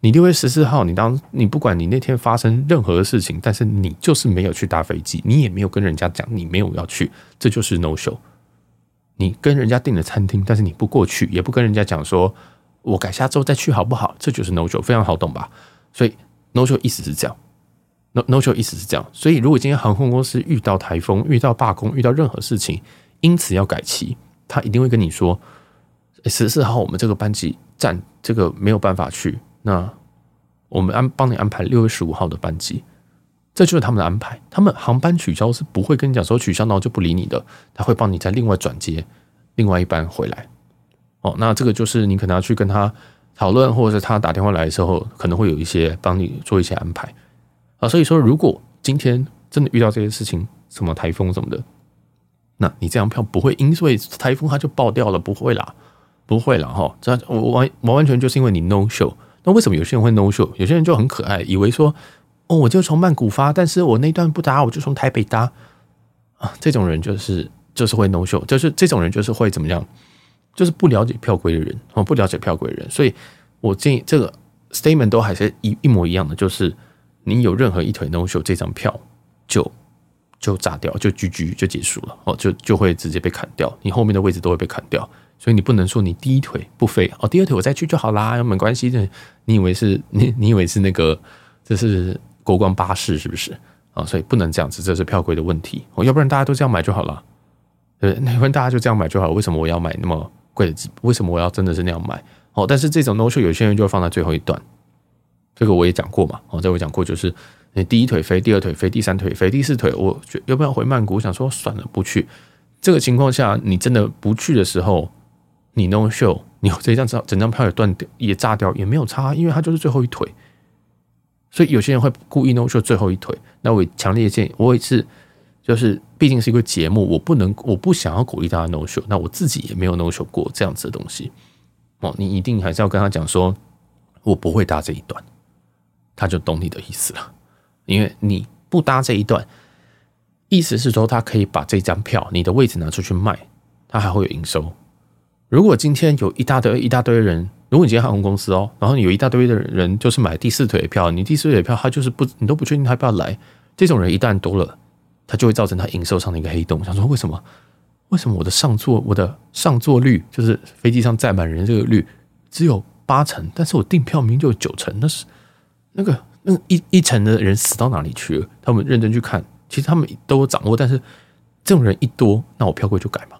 你六月十四号，你当你不管你那天发生任何的事情，但是你就是没有去搭飞机，你也没有跟人家讲你没有要去，这就是 no show。你跟人家订了餐厅，但是你不过去，也不跟人家讲说我改下周再去好不好？这就是 no show，非常好懂吧？所以 no show 意思是这样。No no show 意思是这样，所以如果今天航空公司遇到台风、遇到罢工、遇到任何事情，因此要改期，他一定会跟你说：“十四号我们这个班级站这个没有办法去，那我们安帮你安排六月十五号的班机。”这就是他们的安排。他们航班取消是不会跟你讲说取消，然后就不理你的，他会帮你再另外转接另外一班回来。哦，那这个就是你可能要去跟他讨论，或者是他打电话来的时候，可能会有一些帮你做一些安排。啊，所以说，如果今天真的遇到这些事情，什么台风什么的，那你这张票不会因为台风它就爆掉了，不会啦，不会啦哈。这我完完完全就是因为你 no show。那为什么有些人会 no show？有些人就很可爱，以为说，哦，我就从曼谷发，但是我那段不搭，我就从台北搭啊。这种人就是就是会 no show，就是这种人就是会怎么样？就是不了解票规的人哦，不了解票规的人。所以我建议这个 statement 都还是一一模一样的，就是。你有任何一腿 no show，这张票就就炸掉，就 GG 就结束了哦，就就会直接被砍掉，你后面的位置都会被砍掉，所以你不能说你第一腿不飞哦，第二腿我再去就好啦，没关系的。你以为是你你以为是那个这是国光巴士是不是啊？所以不能这样子，这是票规的问题哦，要不然大家都这样买就好了。对，那问大家就这样买就好了，为什么我要买那么贵的机？为什么我要真的是那样买？哦，但是这种 no show 有些人就会放在最后一段，这个我也讲过嘛。哦，这我讲过，就是你第一腿飞，第二腿飞，第三腿飞，第四腿，我要不要回曼谷？我想说算了，不去。这个情况下，你真的不去的时候，你 no show，你这张整张票也断掉，也炸掉，也没有差，因为它就是最后一腿。所以有些人会故意 no show 最后一腿，那我强烈建议，我也是。就是毕竟是一个节目，我不能，我不想要鼓励大家 no show，那我自己也没有 no show 过这样子的东西哦。你一定还是要跟他讲说，我不会搭这一段，他就懂你的意思了。因为你不搭这一段，意思是说他可以把这张票，你的位置拿出去卖，他还会有营收。如果今天有一大堆一大堆人，如果你今天航空公司哦，然后你有一大堆的人就是买第四腿的票，你第四腿的票他就是不，你都不确定他要不要来，这种人一旦多了。他就会造成他营收上的一个黑洞。想说为什么？为什么我的上座我的上座率就是飞机上载满人这个率只有八成，但是我订票明就有九成，那是那个那一一成的人死到哪里去了？他们认真去看，其实他们都有掌握，但是这种人一多，那我票规就改嘛，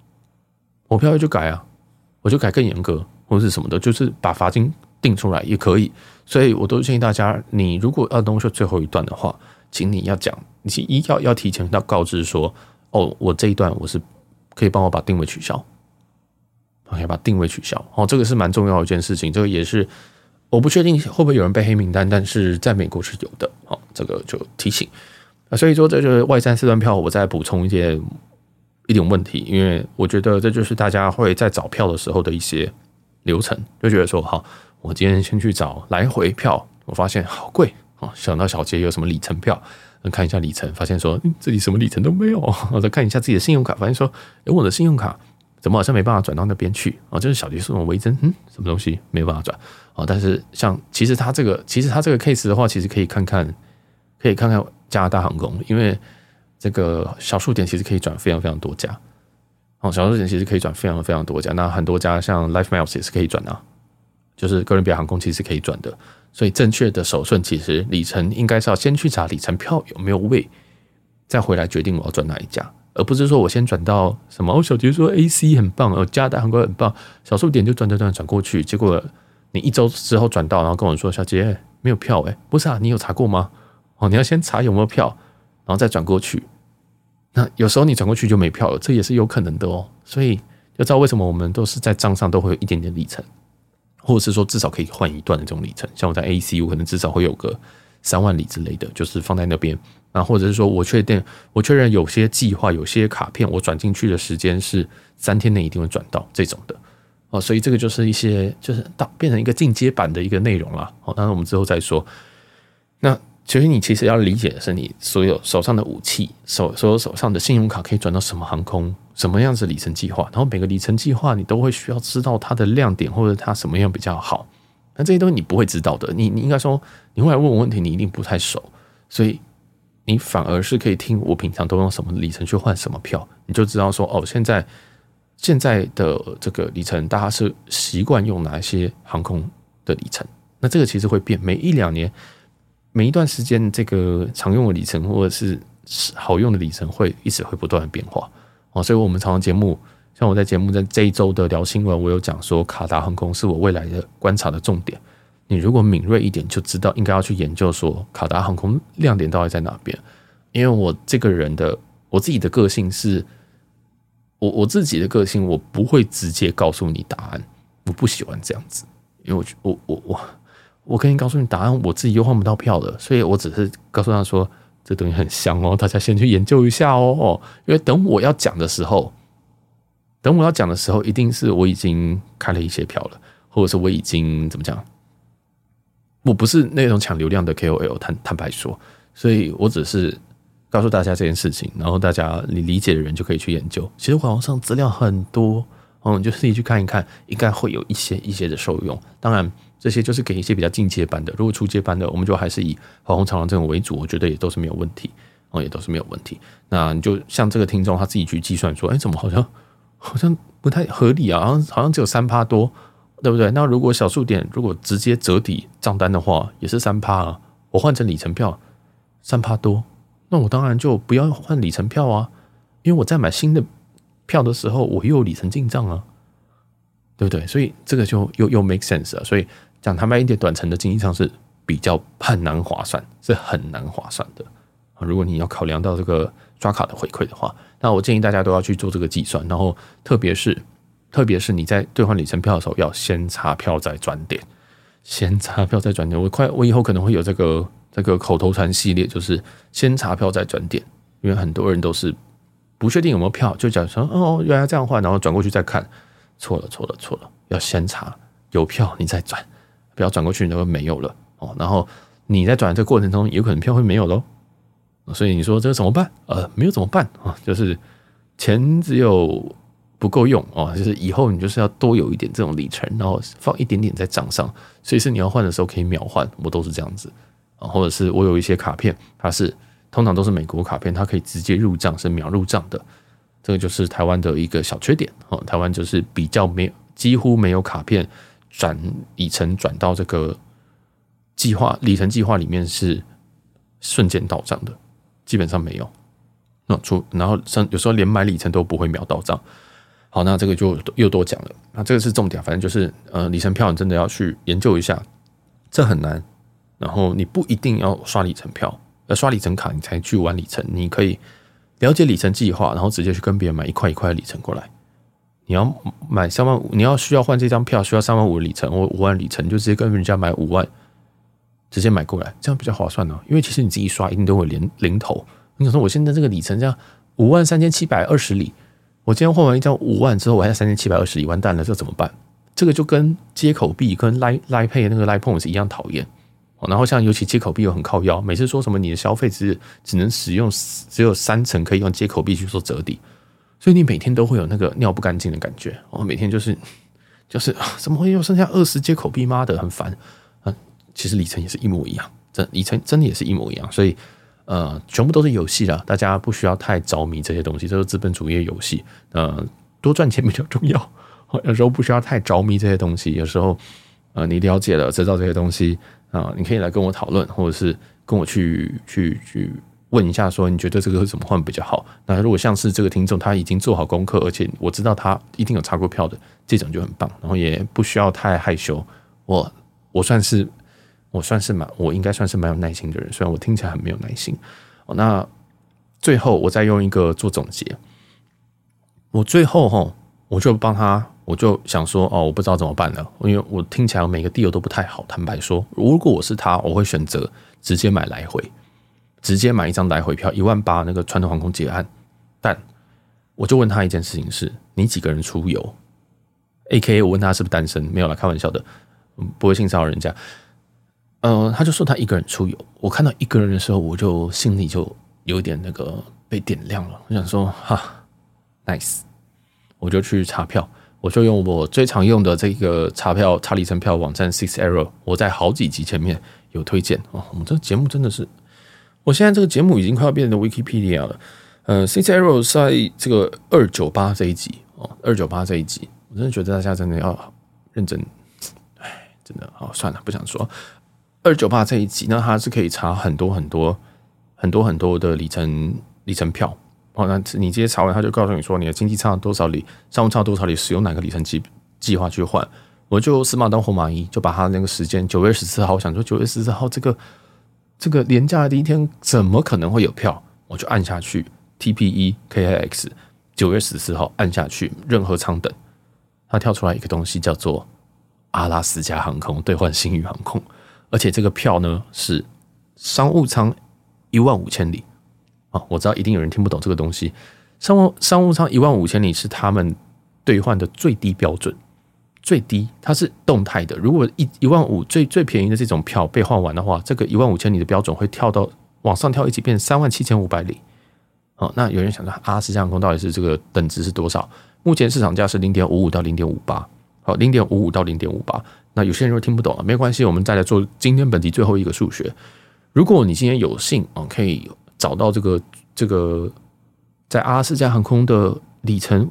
我票规就改啊，我就改更严格或者是什么的，就是把罚金定出来也可以。所以我都建议大家，你如果要 no show 最后一段的话。请你要讲，你一要要提前要告知说，哦，我这一段我是可以帮我把定位取消，OK，把定位取消，哦，这个是蛮重要一件事情，这个也是我不确定会不会有人被黑名单，但是在美国是有的，哦，这个就提醒啊，所以说这就是外站四段票，我再补充一些一点问题，因为我觉得这就是大家会在找票的时候的一些流程，就觉得说，好，我今天先去找来回票，我发现好贵。哦，想到小杰有什么里程票，看一下里程，发现说自己什么里程都没有。我再看一下自己的信用卡，发现说，哎，我的信用卡怎么好像没办法转到那边去？哦，就是小杰说什么微针，嗯，什么东西没有办法转？啊，但是像其实他这个，其实他这个 case 的话，其实可以看看，可以看看加拿大航空，因为这个小数点其实可以转非常非常多家。哦，小数点其实可以转非常非常多家，那很多家像 LifeMiles 也是可以转的，就是哥伦比亚航空其实可以转的。所以正确的手顺其实里程应该是要先去查里程票有没有位，再回来决定我要转哪一家，而不是说我先转到什么。哦，小杰说 AC 很棒，哦，加拿大航空很棒，小数点就转转转转过去，结果你一周之后转到，然后跟我说小杰没有票哎，不是啊，你有查过吗？哦，你要先查有没有票，然后再转过去。那有时候你转过去就没票了，这也是有可能的哦。所以就知道为什么我们都是在账上都会有一点点里程。或者是说至少可以换一段的这种里程，像我在 AC，我可能至少会有个三万里之类的，就是放在那边。那，或者是说我确定，我确认有些计划、有些卡片，我转进去的时间是三天内一定会转到这种的。哦，所以这个就是一些就是到变成一个进阶版的一个内容了。好，当然我们之后再说。那。其实你其实要理解的是，你所有手上的武器，手所有手上的信用卡可以转到什么航空，什么样子里程计划，然后每个里程计划你都会需要知道它的亮点或者它什么样比较好。那这些东西你不会知道的，你你应该说你会来问我问题，你一定不太熟，所以你反而是可以听我平常都用什么里程去换什么票，你就知道说哦，现在现在的这个里程大家是习惯用哪一些航空的里程，那这个其实会变，每一两年。每一段时间，这个常用的里程或者是好用的里程会一直会不断的变化哦，所以我们常常节目，像我在节目在这一周的聊新闻，我有讲说卡达航空是我未来的观察的重点。你如果敏锐一点，就知道应该要去研究说卡达航空亮点到底在哪边。因为我这个人的我自己的个性是，我我自己的个性，我不会直接告诉你答案，我不喜欢这样子，因为我我我我。我可以告诉你答案，我自己又换不到票的，所以我只是告诉他说，这东西很香哦，大家先去研究一下哦。因为等我要讲的时候，等我要讲的时候，一定是我已经开了一些票了，或者是我已经怎么讲？我不是那种抢流量的 KOL，坦坦白说，所以我只是告诉大家这件事情，然后大家你理解的人就可以去研究。其实网上资料很多，嗯，就自己去看一看，应该会有一些一些的受用。当然。这些就是给一些比较进阶班的。如果初阶班的，我们就还是以华鸿长廊这种为主，我觉得也都是没有问题哦，也都是没有问题。那你就像这个听众他自己去计算说，哎，怎么好像好像不太合理啊？好像好像只有三趴多，对不对？那如果小数点如果直接折抵账单的话，也是三趴啊。我换成里程票三趴多，那我当然就不要换里程票啊，因为我在买新的票的时候，我又有里程进账啊。对不对？所以这个就又又 make sense 了。所以讲坦白一点，短程的经济上是比较很难划算，是很难划算的。如果你要考量到这个刷卡的回馈的话，那我建议大家都要去做这个计算。然后特别是特别是你在兑换里程票的时候，要先查票再转点，先查票再转点。我快我以后可能会有这个这个口头禅系列，就是先查票再转点，因为很多人都是不确定有没有票，就讲说哦，原来这样换，然后转过去再看。错了，错了，错了！要先查有票，你再转，不要转过去，你就会没有了哦。然后你在转的这个过程中，有可能票会没有喽。所以你说这个怎么办？呃，没有怎么办啊？就是钱只有不够用哦，就是以后你就是要多有一点这种里程，然后放一点点在账上，随时你要换的时候可以秒换。我都是这样子啊，或者是我有一些卡片，它是通常都是美国卡片，它可以直接入账，是秒入账的。这个就是台湾的一个小缺点哦，台湾就是比较没有，几乎没有卡片转里程转到这个计划里程计划里面是瞬间到账的，基本上没有。那出然后像有时候连买里程都不会秒到账。好，那这个就又多讲了。那这个是重点，反正就是呃，里程票你真的要去研究一下，这很难。然后你不一定要刷里程票，要刷里程卡你才去玩里程，你可以。了解里程计划，然后直接去跟别人买一块一块的里程过来。你要买三万五，你要需要换这张票，需要三万五的里程或五万里程，就直接跟人家买五万，直接买过来，这样比较划算呢。因为其实你自己刷一定都会零零头。你想说，我现在这个里程这样五万三千七百二十里，我今天换完一张五万之后，我还有三千七百二十里，完蛋了，这怎么办？这个就跟接口币跟 Line Line Pay 那个 Line Points 一样讨厌。然后像尤其接口币又很靠腰，每次说什么你的消费只只能使用只有三成可以用接口币去做折抵，所以你每天都会有那个尿不干净的感觉。我每天就是就是怎么会又剩下二十接口币？妈的，很烦啊！其实里程也是一模一样，真里程真的也是一模一样。所以呃，全部都是游戏啦，大家不需要太着迷这些东西，这是资本主义游戏。呃，多赚钱比较重要。有时候不需要太着迷这些东西，有时候呃，你了解了知道这些东西。啊，你可以来跟我讨论，或者是跟我去去去问一下，说你觉得这个怎么换比较好？那如果像是这个听众他已经做好功课，而且我知道他一定有查过票的，这种就很棒，然后也不需要太害羞。我我算是我算是蛮我应该算是蛮有耐心的人，虽然我听起来很没有耐心。哦，那最后我再用一个做总结，我最后哈我就帮他。我就想说，哦，我不知道怎么办了，因为我听起来每个地友都不太好。坦白说，如果我是他，我会选择直接买来回，直接买一张来回票，一万八，那个传统航空结案。但我就问他一件事情是：你几个人出游？AKA 我问他是不是单身？没有啦，开玩笑的，不会性骚扰人家。呃，他就说他一个人出游。我看到一个人的时候，我就心里就有点那个被点亮了。我想说，哈，nice，我就去查票。我就用我最常用的这个查票查里程票网站 Six Arrow，我在好几集前面有推荐哦。我们这节目真的是，我现在这个节目已经快要变成 Wikipedia 了。呃，Six Arrow 在这个二九八这一集哦，二九八这一集，我真的觉得大家真的要认真。哎，真的好，算了，不想说。二九八这一集，那它是可以查很多很多很多很多的里程里程票。哦，那你直接查完，他就告诉你说你的经济舱多少里，商务舱多少里，使用哪个里程计计划去换。我就死马当活马医，就把他那个时间九月十四号，我想说九月十四号这个这个廉价的第一天，怎么可能会有票？我就按下去 TPE KIX 九月十四号按下去，任何舱等，它跳出来一个东西叫做阿拉斯加航空兑换新宇航空，而且这个票呢是商务舱一万五千里。啊，我知道一定有人听不懂这个东西。商务商务舱一万五千里是他们兑换的最低标准，最低它是动态的。如果一一万五最最便宜的这种票被换完的话，这个一万五千里的标准会跳到往上跳一级，变三万七千五百里。哦，那有人想说，阿拉斯加航空到底是这个等值是多少？目前市场价是零点五五到零点五八，好，零点五五到零点五八。那有些人又听不懂了，没关系，我们再来做今天本集最后一个数学。如果你今天有幸啊，可以找到这个这个在阿拉斯加航空的里程，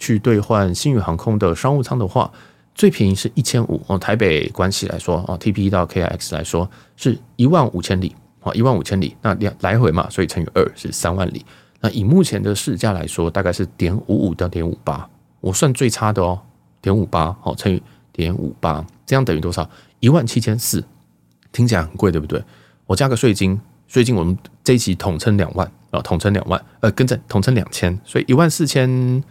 去兑换新宇航空的商务舱的话，最便宜是一千五哦。台北关系来说啊，TP 到 KIX 来说是一万五千里啊，一万五千里，那两来回嘛，所以乘以二是三万里。那以目前的市价来说，大概是点五五到点五八，我算最差的哦，点五八好乘以点五八，这样等于多少？一万七千四，听起来很贵，对不对？我加个税金，税金我们这一期统称两万啊，统称两万，呃，跟着统称两千，所以一万四千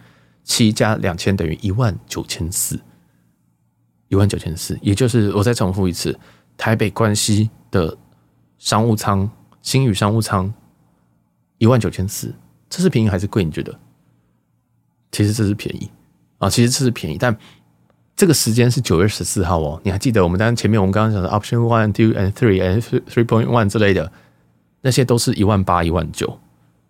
七加两千等于一万九千四，一万九千四，也就是我再重复一次，台北关西的商务舱，星宇商务舱。一万九千四，这是便宜还是贵？你觉得？其实这是便宜啊，其实这是便宜，但这个时间是九月十四号哦。你还记得我们当前面我们刚刚讲的 option one、two and three and three point one 之类的，那些都是一万八、一万九，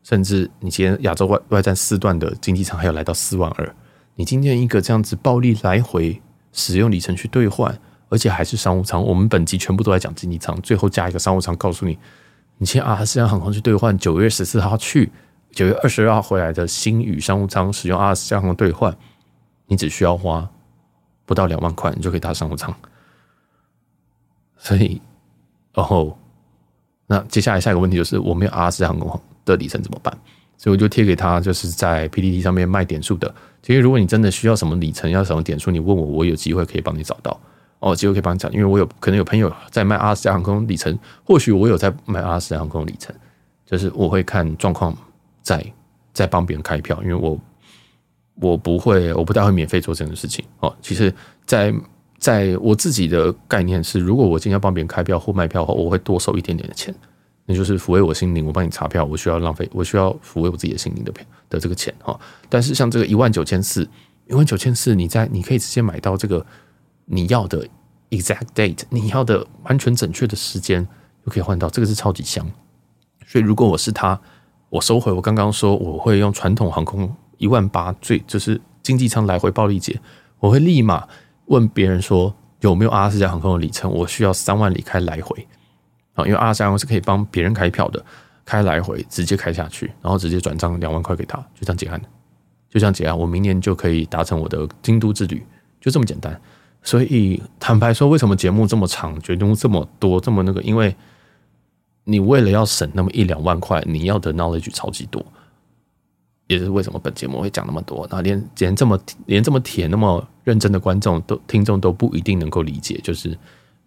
甚至你今天亚洲外外站四段的经济舱还有来到四万二。你今天一个这样子暴力来回使用里程去兑换，而且还是商务舱，我们本集全部都在讲经济舱，最后加一个商务舱，告诉你。你签阿拉斯加航空去兑换九月十四号去，九月二十二号回来的星宇商务舱，使用阿拉斯加航空兑换，你只需要花不到两万块，你就可以搭商务舱。所以，然后，那接下来下一个问题就是，我没有阿拉斯加航空的里程怎么办？所以我就贴给他，就是在 PTT 上面卖点数的。其实，如果你真的需要什么里程，要什么点数，你问我，我有机会可以帮你找到。哦，机会可以帮你讲，因为我有可能有朋友在卖阿斯加航空里程，或许我有在卖阿斯加航空里程，就是我会看状况再再帮别人开票，因为我我不会，我不太会免费做这种事情。哦，其实在，在我自己的概念是，如果我今天帮别人开票或卖票的话，我会多收一点点的钱，那就是抚慰我心灵。我帮你查票，我需要浪费，我需要抚慰我自己的心灵的票的这个钱哈。但是像这个一万九千四，一万九千四，你在你可以直接买到这个。你要的 exact date，你要的完全准确的时间，就可以换到这个是超级香。所以如果我是他，我收回我刚刚说我会用传统航空一万八最就是经济舱来回暴力解，我会立马问别人说有没有阿拉斯加航空的里程，我需要三万里开来回因为阿拉斯加航空是可以帮别人开票的，开来回直接开下去，然后直接转账两万块给他，就这样结案，就这样结案，我明年就可以达成我的京都之旅，就这么简单。所以坦白说，为什么节目这么长，决定这么多，这么那个？因为你为了要省那么一两万块，你要的 knowledge 超级多，也是为什么本节目会讲那么多。那连连这么连这么铁、那么认真的观众都听众都不一定能够理解，就是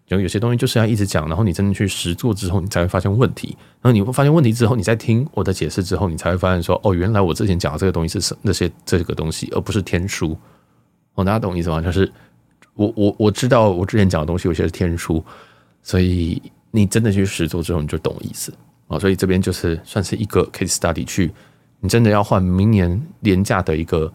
有有些东西就是要一直讲，然后你真的去实做之后，你才会发现问题。然后你会发现问题之后，你再听我的解释之后，你才会发现说，哦，原来我之前讲的这个东西是什那些这个东西，而不是天书。哦，大家懂意思吗？就是。我我我知道我之前讲的东西有些是天书，所以你真的去实做之后你就懂意思啊。所以这边就是算是一个 case study，去你真的要换明年廉价的一个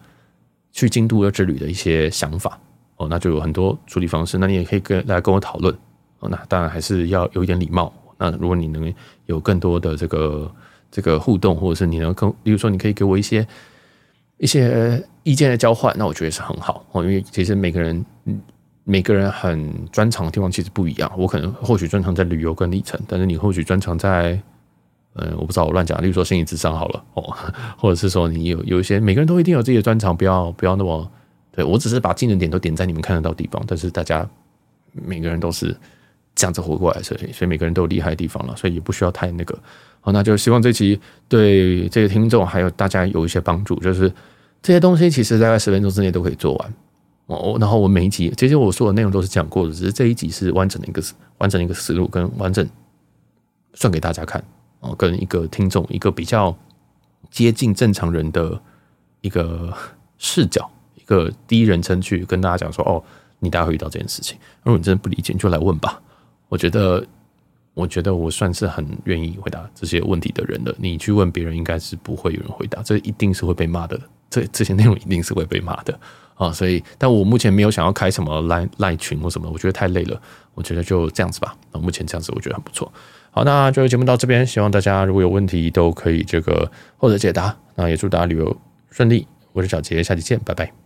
去京都的之旅的一些想法哦，那就有很多处理方式。那你也可以跟来跟我讨论哦。那当然还是要有一点礼貌。那如果你能有更多的这个这个互动，或者是你能跟，比如说你可以给我一些一些。意见的交换，那我觉得是很好哦，因为其实每个人，每个人很专长的地方其实不一样。我可能或许专长在旅游跟里程，但是你或许专长在，嗯，我不知道我乱讲，例如说心理智商好了哦，或者是说你有有一些，每个人都一定有自己的专长，不要不要那么，对，我只是把技能点都点在你们看得到地方，但是大家每个人都是这样子活过来，所以所以每个人都有厉害的地方了，所以也不需要太那个。好，那就希望这期对这个听众还有大家有一些帮助，就是。这些东西其实大概十分钟之内都可以做完哦。然后我每一集，其实我说的内容都是讲过的，只是这一集是完整的一个完整的一个思路跟完整算给大家看哦，跟一个听众一个比较接近正常人的一个视角，个第一人称去跟大家讲说哦，你大概会遇到这件事情。如果你真的不理解，你就来问吧。我觉得，我觉得我算是很愿意回答这些问题的人了。你去问别人，应该是不会有人回答，这一定是会被骂的。这这些内容一定是会被骂的啊，所以，但我目前没有想要开什么赖赖群或什么，我觉得太累了，我觉得就这样子吧。那目前这样子我觉得很不错。好，那就节目到这边，希望大家如果有问题都可以这个获得解答。那也祝大家旅游顺利，我是小杰，下期见，拜拜。